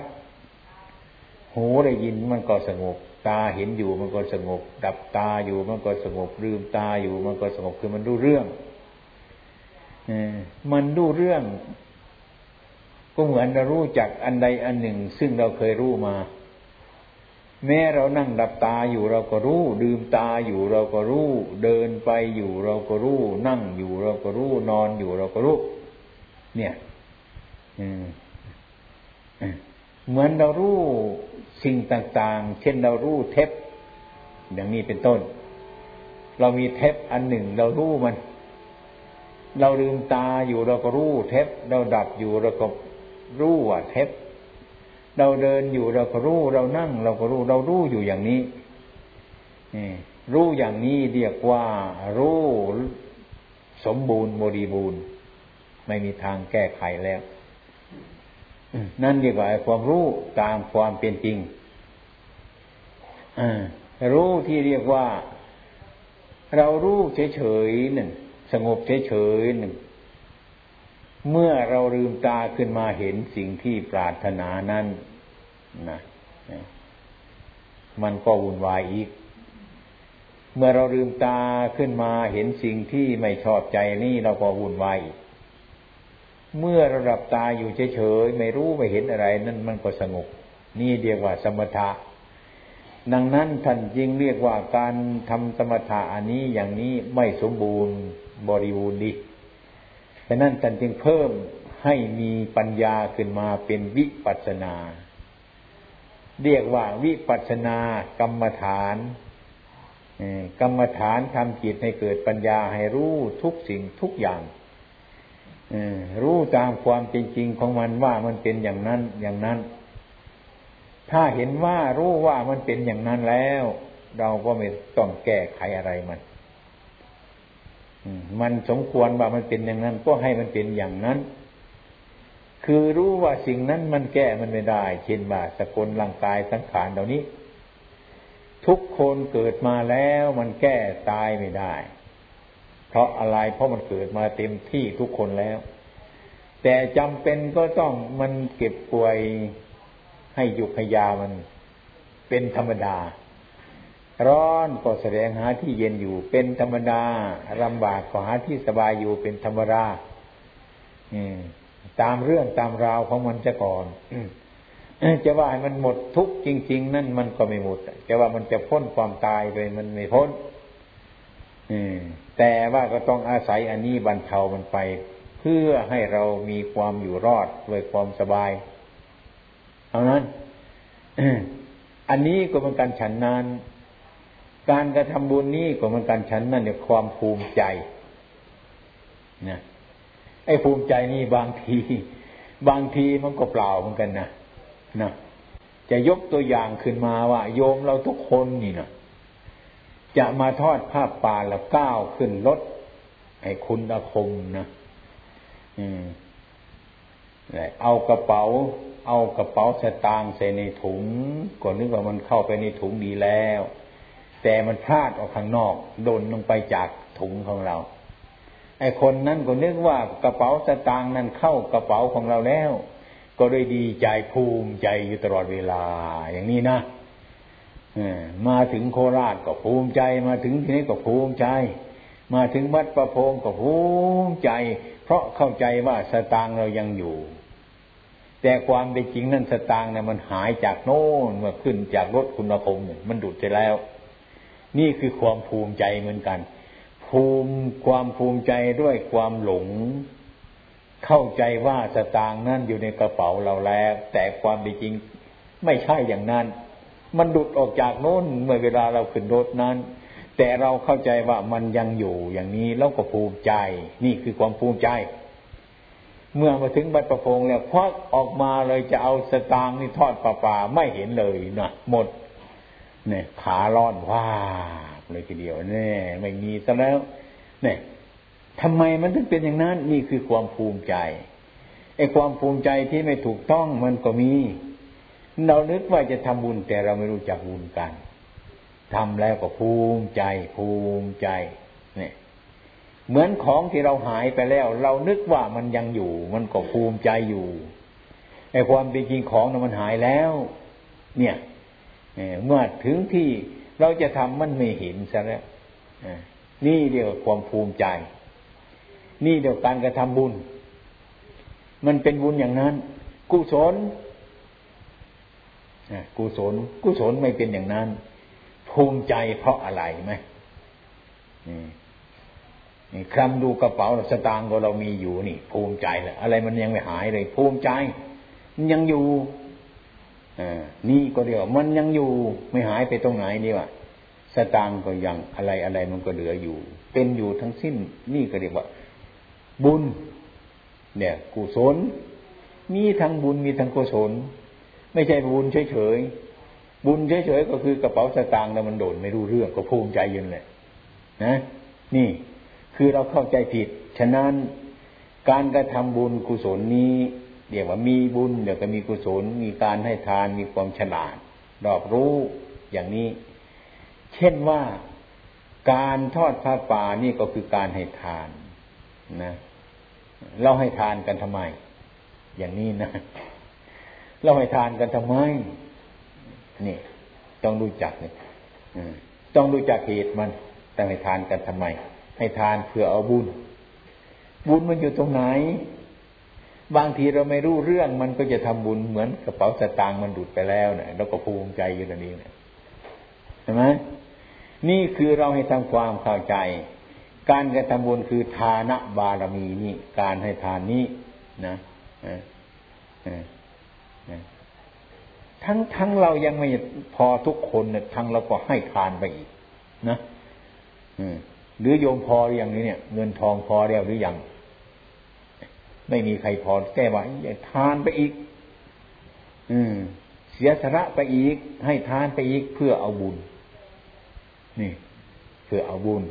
หูได้ยินมันก็สงบ ตาเห็นอยู่มันก็สงบ ดับตาอยู่มันก็สงบลืมตาอยู่มันก็สงบคือมันรู้เรื่องมันรู้เรื่อง ก็เหมือนเรารู้จักอันใดอันหนึ่ง ซึ่งเราเคยรู้มา แม้เรานั่งดับตาอยู่เราก็รู้ดื่มตาอยู่เราก็รู้ เดินไปอยู่เราก็รู้ นั่งอยู่เราก็รู้ นอนอยู่เราก็รู้ เนี่ยเหมือนเรารู้ สิ่งต่างๆ เช่นเรารู้เทปอย่างนี้เป็นต้น เรามีเทปอันหนึ่งเรารู้มัน เราลืมตาอยู่เราก็รู้เทปเราดับอยู่เราก็รู้ว่าเทปเราเดินอยู่เราก็รู้เรานั่ง เราก็รู้เรารู้อยู่อย่างนี้รู้อย่างนี้เรียกว่ารู้สมบูรณ์บริบูรณ์ ไม่มีทางแก้ไขแล้ว นั่นเรีกว่าความรู้ตามความเป็นจริงรู้ที่เรียกว่า เรารู้เฉยๆหนึ่งสงบเฉยๆหนึ่งเมื่อเราลืมตาขึ้นมาเห็นสิ่งที่ปรารถนานั้นนะมันก็วุ่นวายอีก เมื่อเราลืมตาขึ้นมาเห็นสิ่งที่ไม่ชอบใจนี่เราก็วุ่นวายอีก เมื่อระดับตาอยู่เฉยๆไม่รู้ไม่เห็นอะไร นั่นมันก็สงบนี่เรียกว่าสมถะ ดังนั้นท่านจึงเรียกว่าการทำสมถะอันนี้อย่างนี้ไม่สมบูรณ์บริบูรณ์ดีดังนั้นท่านจึงเพิ่มให้มีปัญญาขึ้นมาเป็นวิปัสนา เรียกว่าวิปัสนากรรมฐานกรรมฐานทำจิตให้เกิดปัญญาให้รู้ทุกสิ่งทุกอย่าง รู้ตามความเป็นจริงของมันว่ามันเป็นอย่างนั้นอย่างนั้น ถ้าเห็นว่ารู้ว่ามันเป็นอย่างนั้นแล้ว เราก็ไม่ต้องแก้ไขอะไรมันมันสมควรว่ามันเป็นอย่างนั้น ก็ให้มันเป็นอย่างนั้น คือรู้ว่าสิ่งนั้นมันแก้มันไม่ได้ เช่นว่าสกุลร่างกายสังขารเหล่านี้ ทุกคนเกิดมาแล้วมันแก้ตายไม่ได้ เพราะอะไร เพราะมันเกิดมาเต็มที่ทุกคนแล้ว แต่จำเป็นก็ต้องมันเก็บป่วยให้ยุกให้ยามันเป็นธรรมดา ร้อนก็แสดงหาที่เย็นอยู่เป็นธรรมดาลำบากก็หาที่สบายอยู่เป็นธรรมดาตามเรื่องตามราวของมันจะก่อนจะว่าให้มันหมดทุกจริง ๆ นั่นมันก็ไม่หมดจะว่ามันจะพ้นความตายไปมันไม่พ้น แต่ว่าก็ต้องอาศัยอันนี้บรรเทามันไป เพื่อให้เรามีความอยู่รอดด้วยความสบายเอานั้นอันนี้ก็เป็นการฉันนั้นการกระทำบุญนี้ก็เป็นการฉันนั่นเนี่ยความภูมิใจนะไอ้ภูมิใจนี่บางที บางทีมันก็เปล่าเหมือนกันนะนะจะยกตัวอย่างขึ้นมาว่า โยมเราทุกคนนี่นะ จะมาทอดผ้าป่าแล้วก้าวขึ้นรถไอ้คุณอาคมนะอืมเอากระเป๋า เอากระเป๋าสตางค์ใส่ในถุงก็นึกว่ามันเข้าไปในถุงดีแล้ว แต่มันพลาดออกข้างนอกโดนลงไปจากถุงของเรา ไอ้คนนั้นก็นึกว่ากระเป๋าสตางค์นั้นเข้ากระเป๋าของเราแล้ว ก็เลยดีใจภูมิใจอยู่ตลอดเวลาอย่างนี้นะ มาถึงโคราชก็ภูมิใจ มาถึงที่นี้ก็ภูมิใจ มาถึงวัดประพงก็ภูมิใจ เพราะเข้าใจว่าสตางเรายังอยู่ แต่ความเป็นจริงนั่นสตางเนี่ยมันหายจากโน่นมาขึ้นจากรถคุณภมเนี่ยมันดุดไปแล้ว นี่คือความภูมิใจเหมือนกัน ภูมิความภูมิใจด้วยความหลง เข้าใจว่าสตางนั่นอยู่ในกระเป๋าเราแล้ว แต่ความเป็นจริงไม่ใช่อย่างนั้น มันดุดออกจากโน้นเมื่อเวลาเราขึ้นรถนั้น แต่เราเข้าใจว่ามันยังอยู่อย่างนี้แล้วก็ภูมิใจ นี่คือความภูมิใจ เมื่อมาถึงบัดประพงแล้วควักออกมาเลยจะเอาสตางค์นี่ทอดป่าป่าไม่เห็นเลยนะหมดเนี่ยขาร้อนว่าเลยทีเดียวเนี่ยไม่มีซะแล้ว เนี่ยทำไมมันถึงเป็นอย่างนั้น นี่คือความภูมิใจไอ้ความภูมิใจที่ไม่ถูกต้องมันก็มี เรานึกว่าจะทำบุญแต่เราไม่รู้จักบุญกันทำแล้วก็ภูมิใจภูมิใจ เนี่ย เหมือนของที่เราหายไปแล้ว เรานึกว่ามันยังอยู่ มันก็ภูมิใจอยู่ไอ้ความเป็นจริงของนั้นมันหายแล้ว เนี่ยเมื่อถึงที่เราจะทำมันไม่เห็นซะแล้วนี่เดียวความภูมิใจ นี่เดียวการกระทำบุญ มันเป็นบุญอย่างนั้น กุศล กุศลกุศลไม่เป็นอย่างนั้น ภูมิใจเพราะอะไรไหมนี่คลำดูกระเป๋าสตางค์ของเรามีอยู่นี่ ภูมิใจแหละอะไรมันยังไม่หายเลย ภูมิใจมันยังอยู่อนี่ก็เดียว มันยังอยู่ไม่หายไปตรงไหนนี่วะสตางค์ก็ยังอะไรอะไรมันก็เหลืออยู่ เป็นอยู่ทั้งสิ้น นี่ก็เรียกว่า บุญ เนี่ย กุศลมีทั้งบุญมีทั้งกุศล ไม่ใช่บุญเฉยๆบุญเฉยๆก็คือกระเป๋าสตางค์แล้วมันโดนไม่รู้เรื่องก็ภูมิใจยืนเลยนะ นี่คือเราเข้าใจผิด ฉะนั้นการกระทำบุญกุศลนี้เรียกว่ามีบุญเดี๋ยวก็มีกุศล มีการให้ทานมีความฉลาดรอบรู้อย่างนี้ เช่นว่าการทอดผ้าป่านี่ก็คือการให้ทานนะ เราให้ทานกันทำไม อย่างนี้นะ เราให้ทานกันทำไมนี่ต้องรู้จักเนี่ยต้องรู้จักเหตุมันต้องให้ทานกันทำไม ให้ทานเพื่อเอาบุญ บุญมันอยู่ตรงไหน บางทีเราไม่รู้เรื่องมันก็จะทำบุญเหมือนกระเป๋าสตางค์มันดูดไปแล้วเนี่ยเราก็ภูมิใจอยู่ตรงนี้เนี่ยใช่ไหมนี่คือเราให้ทำความเข้าใจ การกระทำบุญคือทานบารมีนี่ การให้ทานนี้นะอ่า ทั้งทั้งเรายังไม่พอทุกคนเนี่ยทั้งเราก็ให้ทานไปอีกนะหรือโยมพอหรือยังนี้เนี่ย เงินทองพอแล้วหรือยังไม่มีใครพอแก้ว่าทานไปอีก อืม เสียสละไปอีก ให้ทานไปอีกเพื่อเอาบุญ นี่ เพื่อเอาบุญ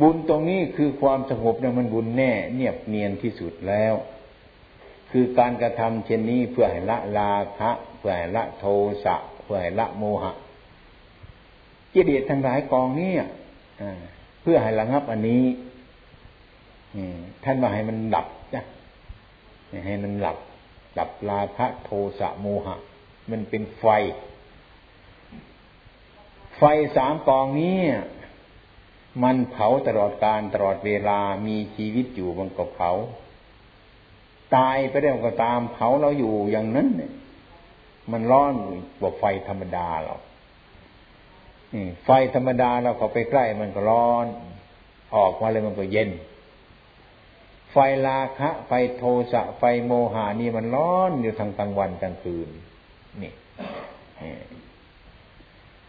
บุญตรงนี้คือความสงบเนี่ยมันบุญแน่ เนียบเนียนที่สุดแล้ว คือการกระทำเช่นนี้เพื่อให้ละราคะเพื่อให้ละโทสะเพื่อให้ละโมหะกิเลสทั้งหลายกองนี้เพื่อให้ระงับอันนี้ท่านว่าให้มันหลับจ้ะให้มันหลับดับราคะโทสะโมหะ มันเป็นไฟ ไฟสามกองนี้มันเผาตลอดการตลอดเวลามีชีวิตอยู่มันก็เผา ตายไปแล้วก็ตามเผาเราอยู่อย่างนั้นเนี่ย มันร้อนกว่าไฟธรรมดาหรอกไฟธรรมดาเราเข้าไปใกล้มันก็ร้อน ออกมาเลยมันก็เย็น ไฟราคะ ไฟโทสะ ไฟโมหานี่มันร้อนอยู่ทั้งกลางวันกลางคืน นี่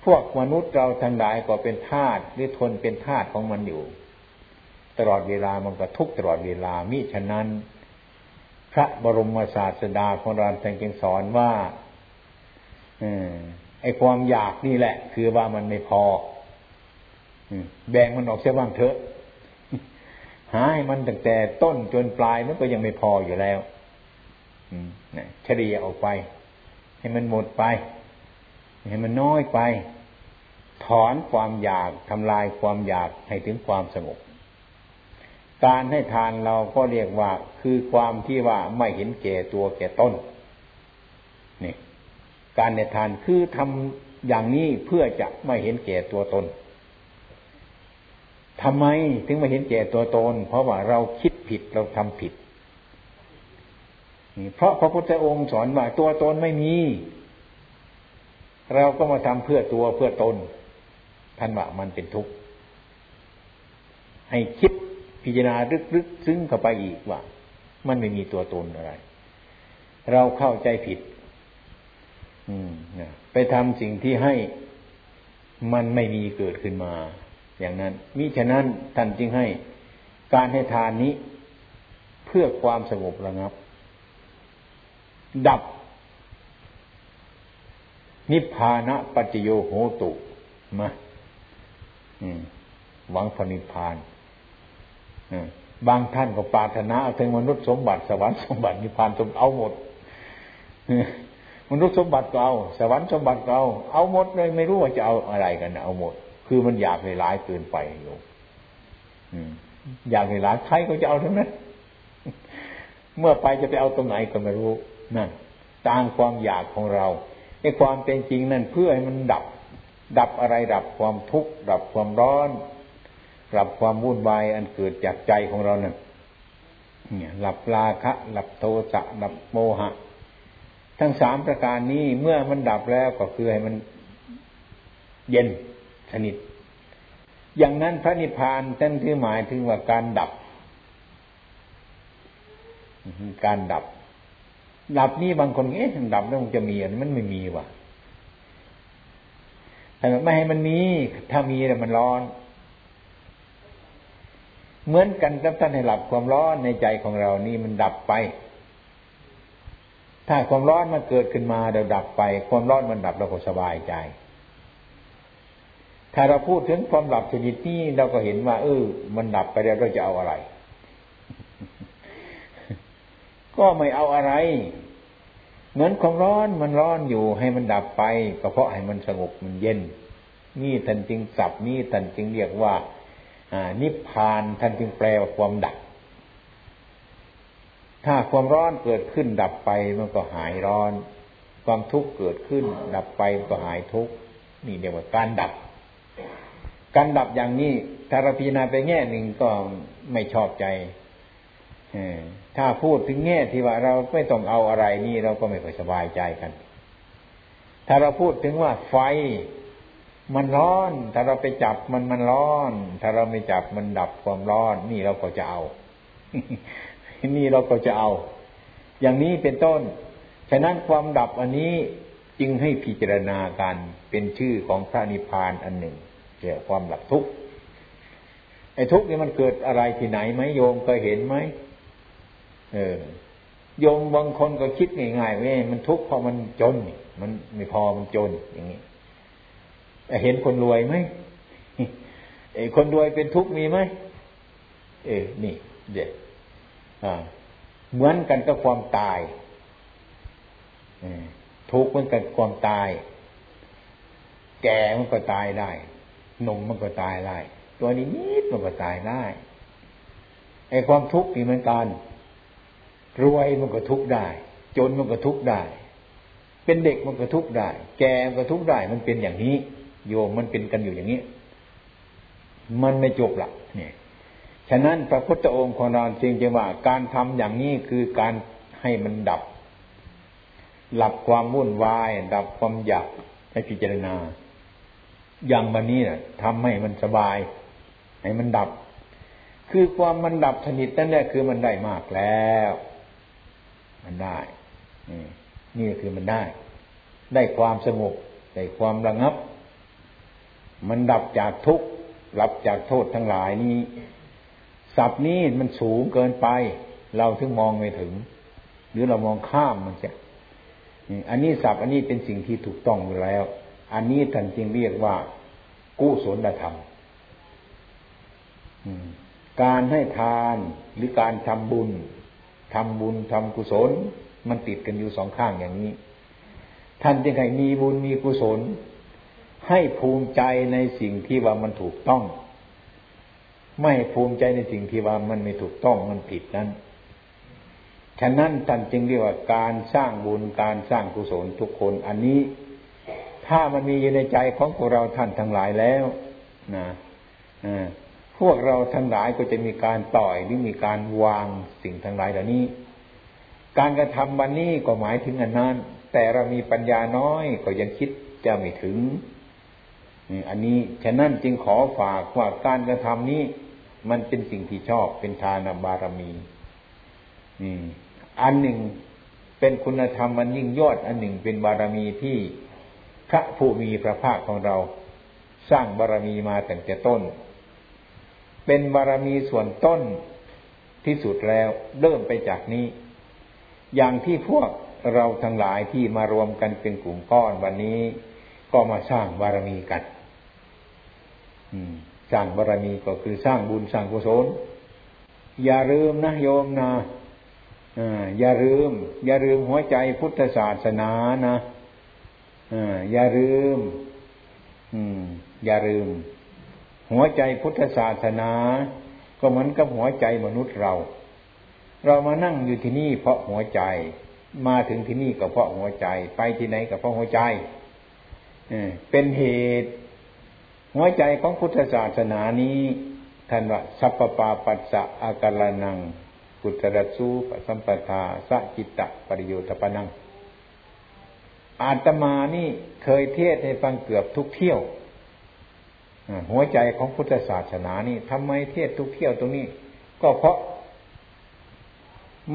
พวกมนุษย์เราทั้งหลายก็เป็นทาสหรือทนเป็นทาสของมันอยู่ ตลอดเวลามันก็ทุกตลอดเวลามิฉะนั้น พระบรมศาสดาของเราท่านจึงสอนว่าไอ้ความอยากนี่แหละ คือว่ามันไม่พอแบ่งมันออกเสียบ้างเถอะหาให้มันตั้งแต่ต้นจนปลายมันก็ยังไม่พออยู่แล้วเฉลี่ยออกไป ให้มันหมดไป ให้มันน้อยไป ถอนความอยากทำลายความอยากให้ถึงความสงบ การให้ทานเราก็เรียกว่าคือความที่ว่าไม่เห็นแก่ตัวแก่ต้นนี่การในทานคือทำอย่างนี้เพื่อจะไม่เห็นแก่ตัวตนทำไมถึงไม่เห็นแก่ตัวตน เพราะว่าเราคิดผิดเราทำผิดเพราะพระพุทธองค์สอนว่าตัวตนไม่มี เราก็มาทำเพื่อตัวเพื่อตนท่านว่ามันเป็นทุกข์ให้คิด พิจารณาลึกๆซึ้งเข้าไปอีกว่า มันไม่มีตัวตนอะไร เราเข้าใจผิดไปทำสิ่งที่ให้มันไม่มีเกิดขึ้นมา อย่างนั้นมิฉะนั้นท่านจึงให้การให้ทานนี้ เพื่อความสงบระงับ ดับ นิพพานะปัจโยโหตุมาหวังพนิพพาน บางท่านก็ปรารถนาถึงมนุษย์สมบัติสวรรค์สมบัตินิพพานสมเอาหมดมนุษย์สมบัติก็เอาสวรรค์สมบัติก็เอาเอาหมดเลยไม่รู้ว่าจะเอาอะไรกันเอาหมด คือมันอยากในหลายเกินไปโยมอยากในหลายใครก็จะเอาทั้งนั้นเมื่อไปจะไปเอาตรงไหนก็ไม่รู้นั่นตามความอยากของเราในความเป็นจริงนั่นเพื่อให้มันดับ ดับอะไรดับความทุกข์ดับความร้อน ดับความวุ่นวายอันเกิดจากใจของเรานั่นเนี่ยหลับราคะ หลับโทสะหลับโมหะ ทั้งสามประการนี้เมื่อมันดับแล้วก็คือให้มันเย็นสนิท อย่างนั้นพระนิพพานท่านคือหมายถึงว่าการดับ การดับ ดับนี่บางคนเอ๊ะดับแล้วมันจะมีอันมันไม่มีว่ะแต่ไม่ให้มันมีถ้ามีแต่มันร้อน เหมือนกันกับท่านให้หลับความร้อนในใจของเรานี่มันดับไป ถ้าความร้อนมันเกิดขึ้นมาเดี๋ยวดับไป ความร้อนมันดับเราก็สบายใจ ถ้าเราพูดถึงความดับชนิดนี้เราก็เห็นว่าเออมันดับไปแล้วเราจะเอาอะไร ก็ไม่เอาอะไร เหมือนความร้อนมันร้อนอยู่ให้มันดับไปก็เพราะให้มันสงบมันเย็น นี่ท่านจึงสับนี่ท่านจึงเรียกว่า นิพพานท่านจึงแปลว่าความดับ ถ้าความร้อนเกิดขึ้นดับไปมันก็หายร้อน ความทุกข์เกิดขึ้น ดับไปก็หายทุกข์นี่เรียกว่าการดับ การดับอย่างนี้ถ้าเราพิจารณาไปแง่หนึ่งก็ไม่ชอบใจถ้าพูดถึงแง่ที่ว่าเราไม่ต้องเอาอะไรนี่เราก็ไม่ค่อยสบายใจกัน ถ้าเราพูดถึงว่าไฟ มันร้อน ถ้าเราไปจับมันมันร้อน ถ้าเราไม่จับมันดับความร้อน นี่เราก็จะเอา นี่เราก็จะเอา อย่างนี้เป็นต้น ฉะนั้นความดับอันนี้จึงให้พิจารณากันเป็นชื่อของพระนิพพานอันหนึ่งเกี่ยวความดับทุกข์ไอ้ทุกข์นี่มันเกิดอะไรที่ไหนไหมโยมเคยเห็นไหมเออโยมบางคนก็คิดง่ายๆว่ามันทุกข์เพราะมันจน มันไม่พอมันจนอย่างนี้ เห็นคนรวยไหมไอ้คนรวยเป็นทุกข์มีไหมเออนี่ เด็ดเหมือนกันกับความตายทุกข์เหมือนกันความตาย แก่มันก็ตายได้หนุ่มมันก็ตายได้ ตัวนี้นิดมันก็ตายได้ไอ้ความทุกข์นี่เหมือนกันรวยมันก็ทุกข์ได้ จนมันก็ทุกข์ได้ เป็นเด็กมันก็ทุกข์ได้ แก่มันก็ทุกข์ได้ มันเป็นอย่างนี้ โยมมันเป็นกันอยู่อย่างนี้ มันไม่จบละเนี่ยฉะนั้นพระพุทธองค์ของเราจริงจะว่าการทำอย่างนี้คือการให้มันดับหลับความวุ่นวาย ดับความอยากให้พิจารณา อย่างวันนี้นะ่ะทำให้มันสบาย ให้มันดับ คือความมันดับสนิทนั่นแหละคือมันได้มากแล้ว มันได้ นี่นี่คือมันได้ ได้ความสงบได้ความระงับ มันดับจากทุกข์รับจากโทษทั้งหลายนี้ศัพท์นี้มันสูงเกินไป เราถึงมองไม่ถึง หรือเรามองข้ามมันจะอันนี้ศัพท์อันนี้เป็นสิ่งที่ถูกต้องอยู่แล้ว อันนี้ท่านจึงเรียกว่า กุศลธรรมการให้ทานหรือการทำบุญทำบุญทำกุศล มันติดกันอยู่สองข้างอย่างนี้ ท่านจึงให้มีบุญมีกุศล ให้ภูมิใจในสิ่งที่ว่ามันถูกต้อง ไม่ภูมิใจในสิ่งที่ว่ามันไม่ถูกต้องมันผิดนั้นฉะนั้นท่านจึงเรียกว่าการสร้างบุญการสร้างกุศลทุกคน อันนี้ ถ้ามันมีอยู่ในใจของพวกเราท่านทั้งหลายแล้วนะพวกเราทั้งหลายก็จะมีการปล่อยหรือมีการวางสิ่งทั้งหลายเหล่านี้ การกระทำวันนี้ก็หมายถึงอันนั้น แต่เรามีปัญญาน้อยก็ยังคิดจะไม่ถึง อันนี้ฉะนั้นจึงขอฝากว่าการกระทำนี้ มันเป็นสิ่งที่ชอบเป็นทานบารมีอันหนึ่งเป็นคุณธรรมมันยิ่งยอด อันหนึ่งเป็นบารมีที่พระผู้มีพระภาคของเรา สร้างบารมีมาตั้งแต่ต้น เป็นบารมีส่วนต้นที่สุดแล้วเริ่มไปจากนี้ อย่างที่พวกเราทั้งหลายที่มารวมกันเป็นกลุ่มก้อนวันนี้ ก็มาสร้างบารมีกัน สร้างบารมีก็คือสร้างบุญสร้างกุศลอย่าลืมนะโยมนะอย่าลืม อย่าลืมหัวใจพุทธศาสนานะอย่าลืมอย่าลืม หัวใจพุทธศาสนา ก็เหมือนกับหัวใจมนุษย์เรา เรามานั่งอยู่ที่นี่เพราะหัวใจ มาถึงที่นี่ก็เพราะหัวใจ ไปที่ไหนก็เพราะหัวใจเป็นเหตุ หัวใจของพุทธศาสนานี้ท่านว่าสัพปปาปัสสะอาการนัง กุตระสูปสัมปทาสจิตตะปริโยตปนัง อาตมานี่เคยเทศให้ฟังเกือบทุกเที่ยวหัวใจของพุทธศาสนานี่ทำไมเทศทุกเที่ยวตรงนี้ ก็เพราะ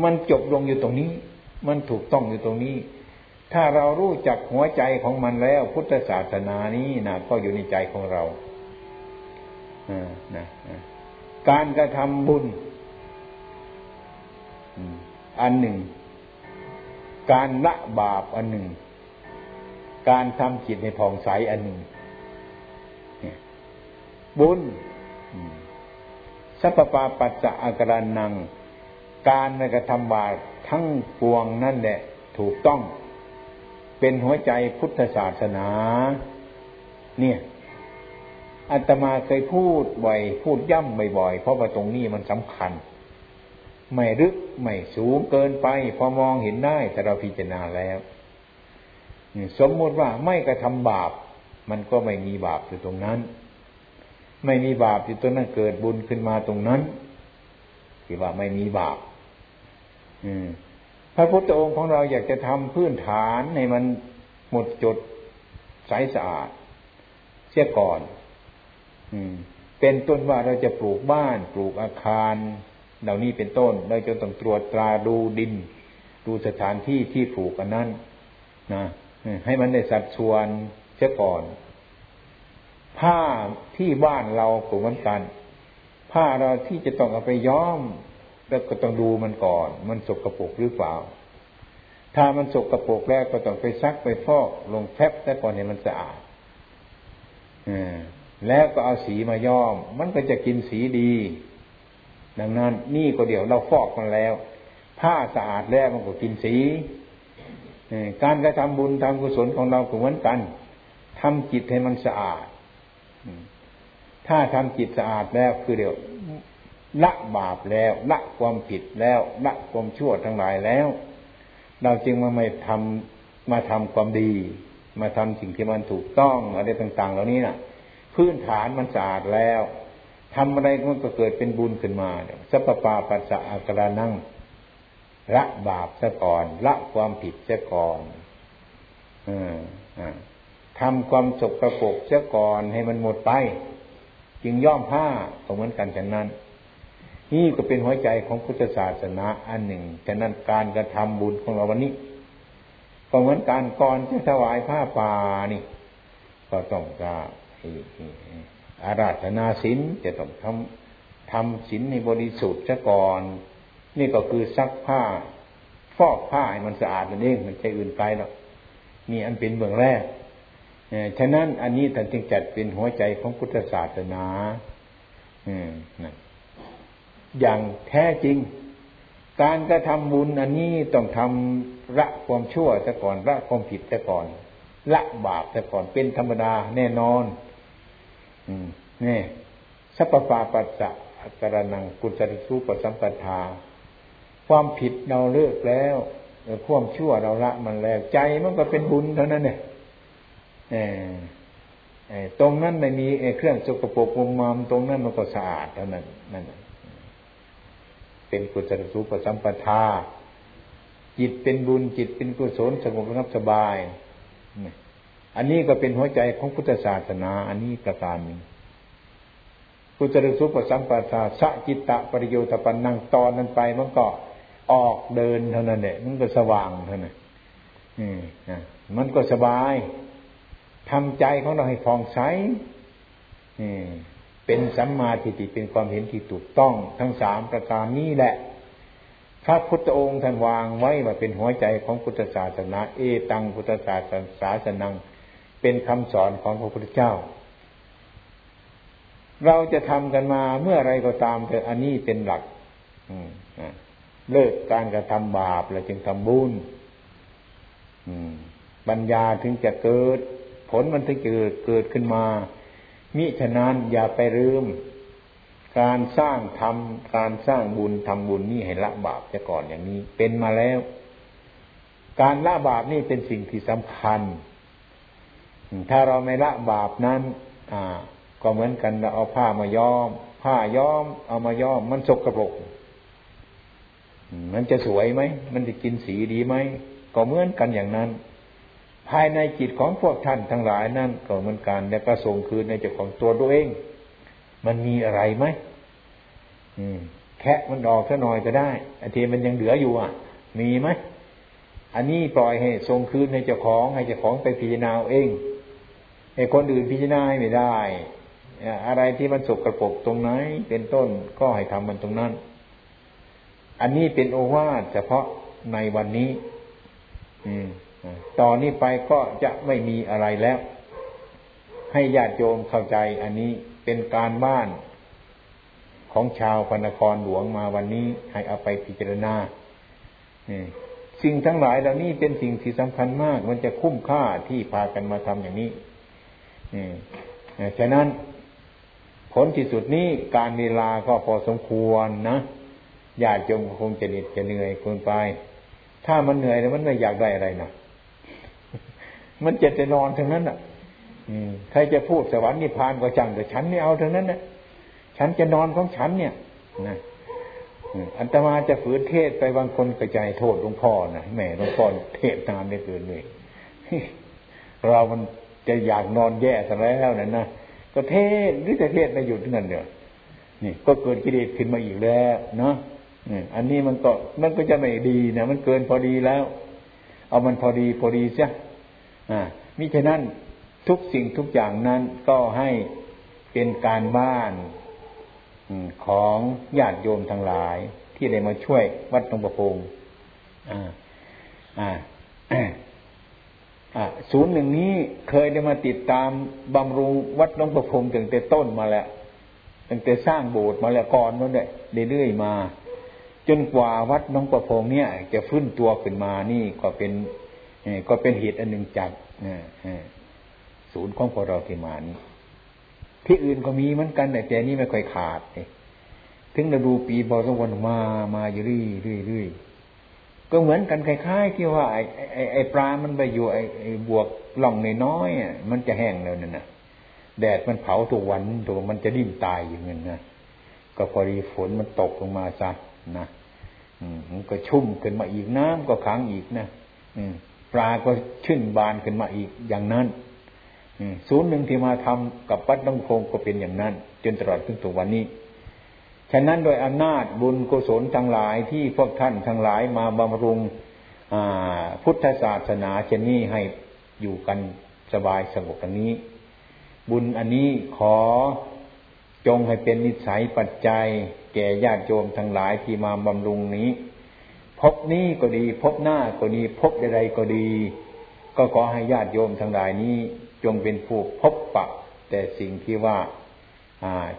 มันจบลงอยู่ตรงนี้ มันถูกต้องอยู่ตรงนี้ ถ้าเรารู้จักหัวใจของมันแล้ว พุทธศาสนานี้นะก็อยู่ในใจของเรานะการกระทำบุญอันหนึ่ง การละบาปอันหนึ่ง การทำจิตในผ่องใสอันหนึ่งบุญสัพปาปัจจะอาการนัง การในกระทำบาปทั้งปวงนั่นแหละ ถูกต้อง เป็นหัวใจพุทธศาสนา เนี่ยอาตมาเคยพูดบ่อย พูดย่ำบ่อยๆ เพราะว่าตรงนี้มันสำคัญ ไม่ลึกไม่สูงเกินไป พอมองเห็นได้แต่เราพิจารณาแล้วสมมติว่าไม่กระทำบาป มันก็ไม่มีบาปอยู่ตรงนั้น ไม่มีบาปอยู่ตรงนั้นเกิดบุญขึ้นมาตรงนั้นที่ว่าไม่มีบาป อืม พระพุทธองค์ของเราอยากจะทำพื้นฐานให้มันหมดจดใสสะอาดเสียก่อนเป็นต้นว่าเราจะปลูกบ้านปลูกอาคาร เหล่านี้เป็นต้นเราจะต้องตรวจตราดูดิน ดูสถานที่ที่ปลูกอันนั้นนะให้มันได้สัดส่วนเสียก่อน ผ้าที่บ้านเราก็เหมือนกัน ผ้าเราที่จะต้องเอาไปย้อม แล้วก็ต้องดูมันก่อน มันสกรปรกหรือเปล่า ถ้ามันสกรปรกแล้วก็ต้องไปซักไปฟอกลงแทบแต่ก่อนให้มันสะอาดอแล้วก็เอาสีมาย้อม มันก็จะกินสีดี ดังนั้นนี่ก็เดี๋ยวเราฟอกมันแล้ว ผ้าสะอาดแล้วมันก็กินสีการกระทำบุญทำกุศลของเราก็เหมือนกันทำจิตให้มันสะอาดถ้าทำจิตสะอาดแล้วคือเดี๋ยว ละบาปแล้วละความผิดแล้วละความชั่วทั้งหลายแล้ว เราจึงมาไม่ทำมาทำความดี มาทำสิ่งที่มันถูกต้องอะไรต่าง ๆ เหล่านี้นะ่ะ พื้นฐานมันสะอาดแล้วทำอะไรมันก็เกิดเป็นบุญขึ้นมาสัพปาปัสสะอาการนั่งละบาปซะก่อนละความผิดซะก่อนทำความสกรปรกซะก่อนให้มันหมดไป จึงย่อมผ้าก็เหมือนกันฉะนั้น นี่ก็เป็นหัวใจของพุทธศาสนาอันหนึ่งฉะนั้นการกระทำบุญของเราวันนี้ก็เหมือนการก่อนจะถวายผ้าป่านี่ ก็ต้องจะอาราธนาศีลจะต้องทำทำศีลในบริสุทธิ์ซะก่อน นี่ก็คือซักผ้า ฟอกผ้าให้มันสะอาดนั่นเองมันใจอื่นไปหรอกนี่อันเป็นเบื้องแรกฉะนั้นอันนี้ท่านจึงจัดเป็นหัวใจของพุทธศาสนา อืม อย่างแท้จริง การกระทำบุญอันนี้ต้องทำละความชั่วซะก่อนละความผิดซะก่อน ละบาปซะก่อนเป็นธรรมดาแน่นอนนี่สัพพะปัสสะกรนังกุศลสุปสัมปทา ความผิดเราเลิกแล้วความชั่วเราละมันแล้ว ใจมันก็เป็นบุญเท่านั้นเนี่ยตรงนั้นไม่มีเครื่องสกปรกมุมมามตรงนั้นมันก็สะอาดเท่านั้นนั่น เป็นกุศลสุปสัมปทา จิตเป็นบุญจิตเป็นกุศลสงบระงับสบาย อันนี้ก็เป็นหัวใจของพุทธศาสนา อันนี้ประการหนึ่งกุศลสุปสัมปทาสะจิตตะปริโยธปันนังตอนนั้นไปมันก็ออกเดินเท่านั้นเนี่ยมันก็สว่างเท่านั้นมันก็สบายทำใจของเราให้ฟองใส เป็นสัมมาทิฏฐิเป็นความเห็นที่ถูกต้อง ทั้งสามประการนี้แหละ พระพุทธองค์ท่านวางไว้ว่าเป็นหัวใจของพุทธศาสนา เอตังพุทธศาสนาสนัง เป็นคำสอนของพระพุทธเจ้า เราจะทำกันมาเมื่อไรก็ตามแต่อันนี้เป็นหลักเลิกการกระทำบาปแล้วจึงทำบุญปัญญาถึงจะเกิด ผลมันถึงเกิดเกิดขึ้นมา มิฉะนั้นอย่าไปลืมการสร้างทำการสร้างบุญทำบุญนี่ให้ละบาปจะก่อนอย่างนี้ เป็นมาแล้ว การละบาปนี่เป็นสิ่งที่สำคัญ ถ้าเราไม่ละบาปนั้น อ่า ก็เหมือนกันเราเอาผ้ามาย้อม ผ้าย้อม เอามาย้อม มันสกปรกมันจะสวยไหม มันจะกินสีดีไหม ก็เหมือนกันอย่างนั้น ภายในจิตของพวกท่านทั้งหลายนั่นก็เหมือนกัน แล้วก็ส่งคืนในเจ้าของตัวตัวเอง มันมีอะไรไหมแค่มันออกซะหน่อยก็ได้อันทีมันยังเหลืออยู่อะ มีไหมอันนี้ปล่อยให้ส่งคืนในเจ้าของให้เจ้าของไปพิจารณาเองไอ้คนอื่นพิจารณาไม่ได้อะไรที่มันสกระปกตรงไหน เป็นต้นก็ให้ทำมันตรงนั้น อันนี้เป็นโอวาทเฉพาะในวันนี้ อืม ต่อนนี้ไปก็จะไม่มีอะไรแล้ว ให้ญาติโยมเข้าใจอันนี้เป็นการบ้านของชาวพนครหลวงมาวันนี้ให้เอาไปพิจารณาสิ่งทั้งหลายเหล่านี้เป็นสิ่งที่สำคัญมาก มันจะคุ้มค่าที่พากันมาทำอย่างนี้ฉะนั้นผลที่สุดนี้การเวลาก็พอสมควรนะญาติโยมคงจะเหน็ดจะเหนื่อยเกินไป ถ้ามันเหนื่อยแล้วมันไม่อยากได้อะไรนะ มันจะจะนอนทั้งนั้นอะใครจะพูดสวรรค์นิพพานก็จังแต่ฉันไม่เอาทั้งนั้นนะฉันจะนอนของฉันเนี่ยนะอันตมาจะฝืนเทศไปบางคนกระจายโทษหลวงพ่อนะแม่หลวงพ่อเทศนานได้เกินเลยเรามันจะอยากนอนแย่ซะแล้วนั่นนะก็เทศหรือจะเทศไม่หยุดนั่นเดียวนี่ก็เกิดกิเลสขึ้นมาอีกแล้วเนาะอันนี้มันก็มันก็จะไม่ดีนะมันเกินพอดีแล้ว เอามันพอดีพอดีใช่อ่า มิฉะนั้นทุกสิ่งทุกอย่างนั้นก็ให้เป็นการบ้านของญาติโยมทั้งหลาย ที่ได้มาช่วยวัดตรงประพงศูนย์หนึ่งนี้เคยได้มาติดตามบำรุงวัดหลวงประพงตั้งแต่ต้นมาแล้วตั้งแต่สร้างโบสถ์มาแล้วก่อนนั่นแหละเรื่อยๆมา จนกว่าวัดน้องประพงเนี่ย จะฟื้นตัวขึ้นมานี่ก็เป็น ก็เป็นเหตุอันหนึ่งจากศูนย์ของพวกเราที่มานี้ที่อื่นก็มีเหมือนกันแต่แต่นี้ไม่ค่อยขาดถึงเราดูปีบอสวันมามาอยู่เรื่อยๆก็เหมือนกันคล้ายๆ ที่ว่าไอ้ไอ้ไอ้ปลา มันไปอยู่ไอ้ไอ้บวกล่องน้อยอะมันจะแห้งแล้วนั่นนะแดดมันเผาทุกวันตัวมันจะดิ้นตายอย่างนั้นนะก็พอดีฝนมันตกลงมาซะนะอืมก็ชุ่มขึ้นมาอีกน้ำก็ขังอีกนะอืม ปลาก็ชื่นบานขึ้นมาอีกอย่างนั้นศูนย์หนึ่งที่มาทำกับปัดน้องคงก็เป็นอย่างนั้น จนตลอดถึงตัววันนี้ ฉะนั้นโดยอำนาจบุญกุศลทั้งหลายที่พวกท่านทั้งหลายมาบำรุงพุทธศาสนาเช่นนี้ให้อยู่กันสบายสงบอย่างนี้ บุญอันนี้ขอจงให้เป็นนิสัยปัจจัย แก่ญาติโยมทั้งหลายที่มาบำรุงนี้ พบนี้ก็ดี พบหน้าก็ดี พบใดๆก็ดี ก็ขอให้ญาติโยมทั้งหลายนี้ จงเป็นผู้พบปะ แต่สิ่งที่ว่า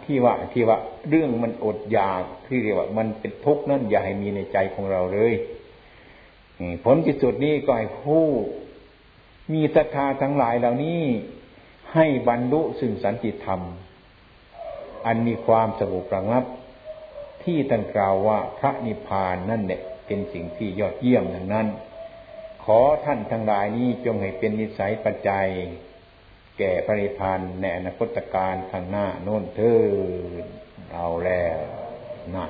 ที่ว่าที่ว่าเรื่องมันอดอยากที่เรียกว่า มันเป็นทุกข์นั่นอย่าให้มีในใจของเราเลยผลที่สุดนี้ก็ให้ผู้ มีศรัทธาทั้งหลายเหล่านี้ ให้บรรลุซึ่งสันติธรรม อันมีความสงบระงับ ที่ตั้งกล่าวว่าพระนิพพานนั่นเนี่ย เป็นสิ่งที่ยอดเยี่ยมดังนั้น ขอท่านทั้งหลายนี้จงให้เป็นนิสัยปัจจัย แก่ปริพพานในอนาคตการข้างหน้าโน้นเธอดเอาแล้วนะ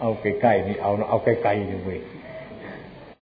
เอาใกล้ๆนี่เอาเอาใกล้ๆนี่เว้ย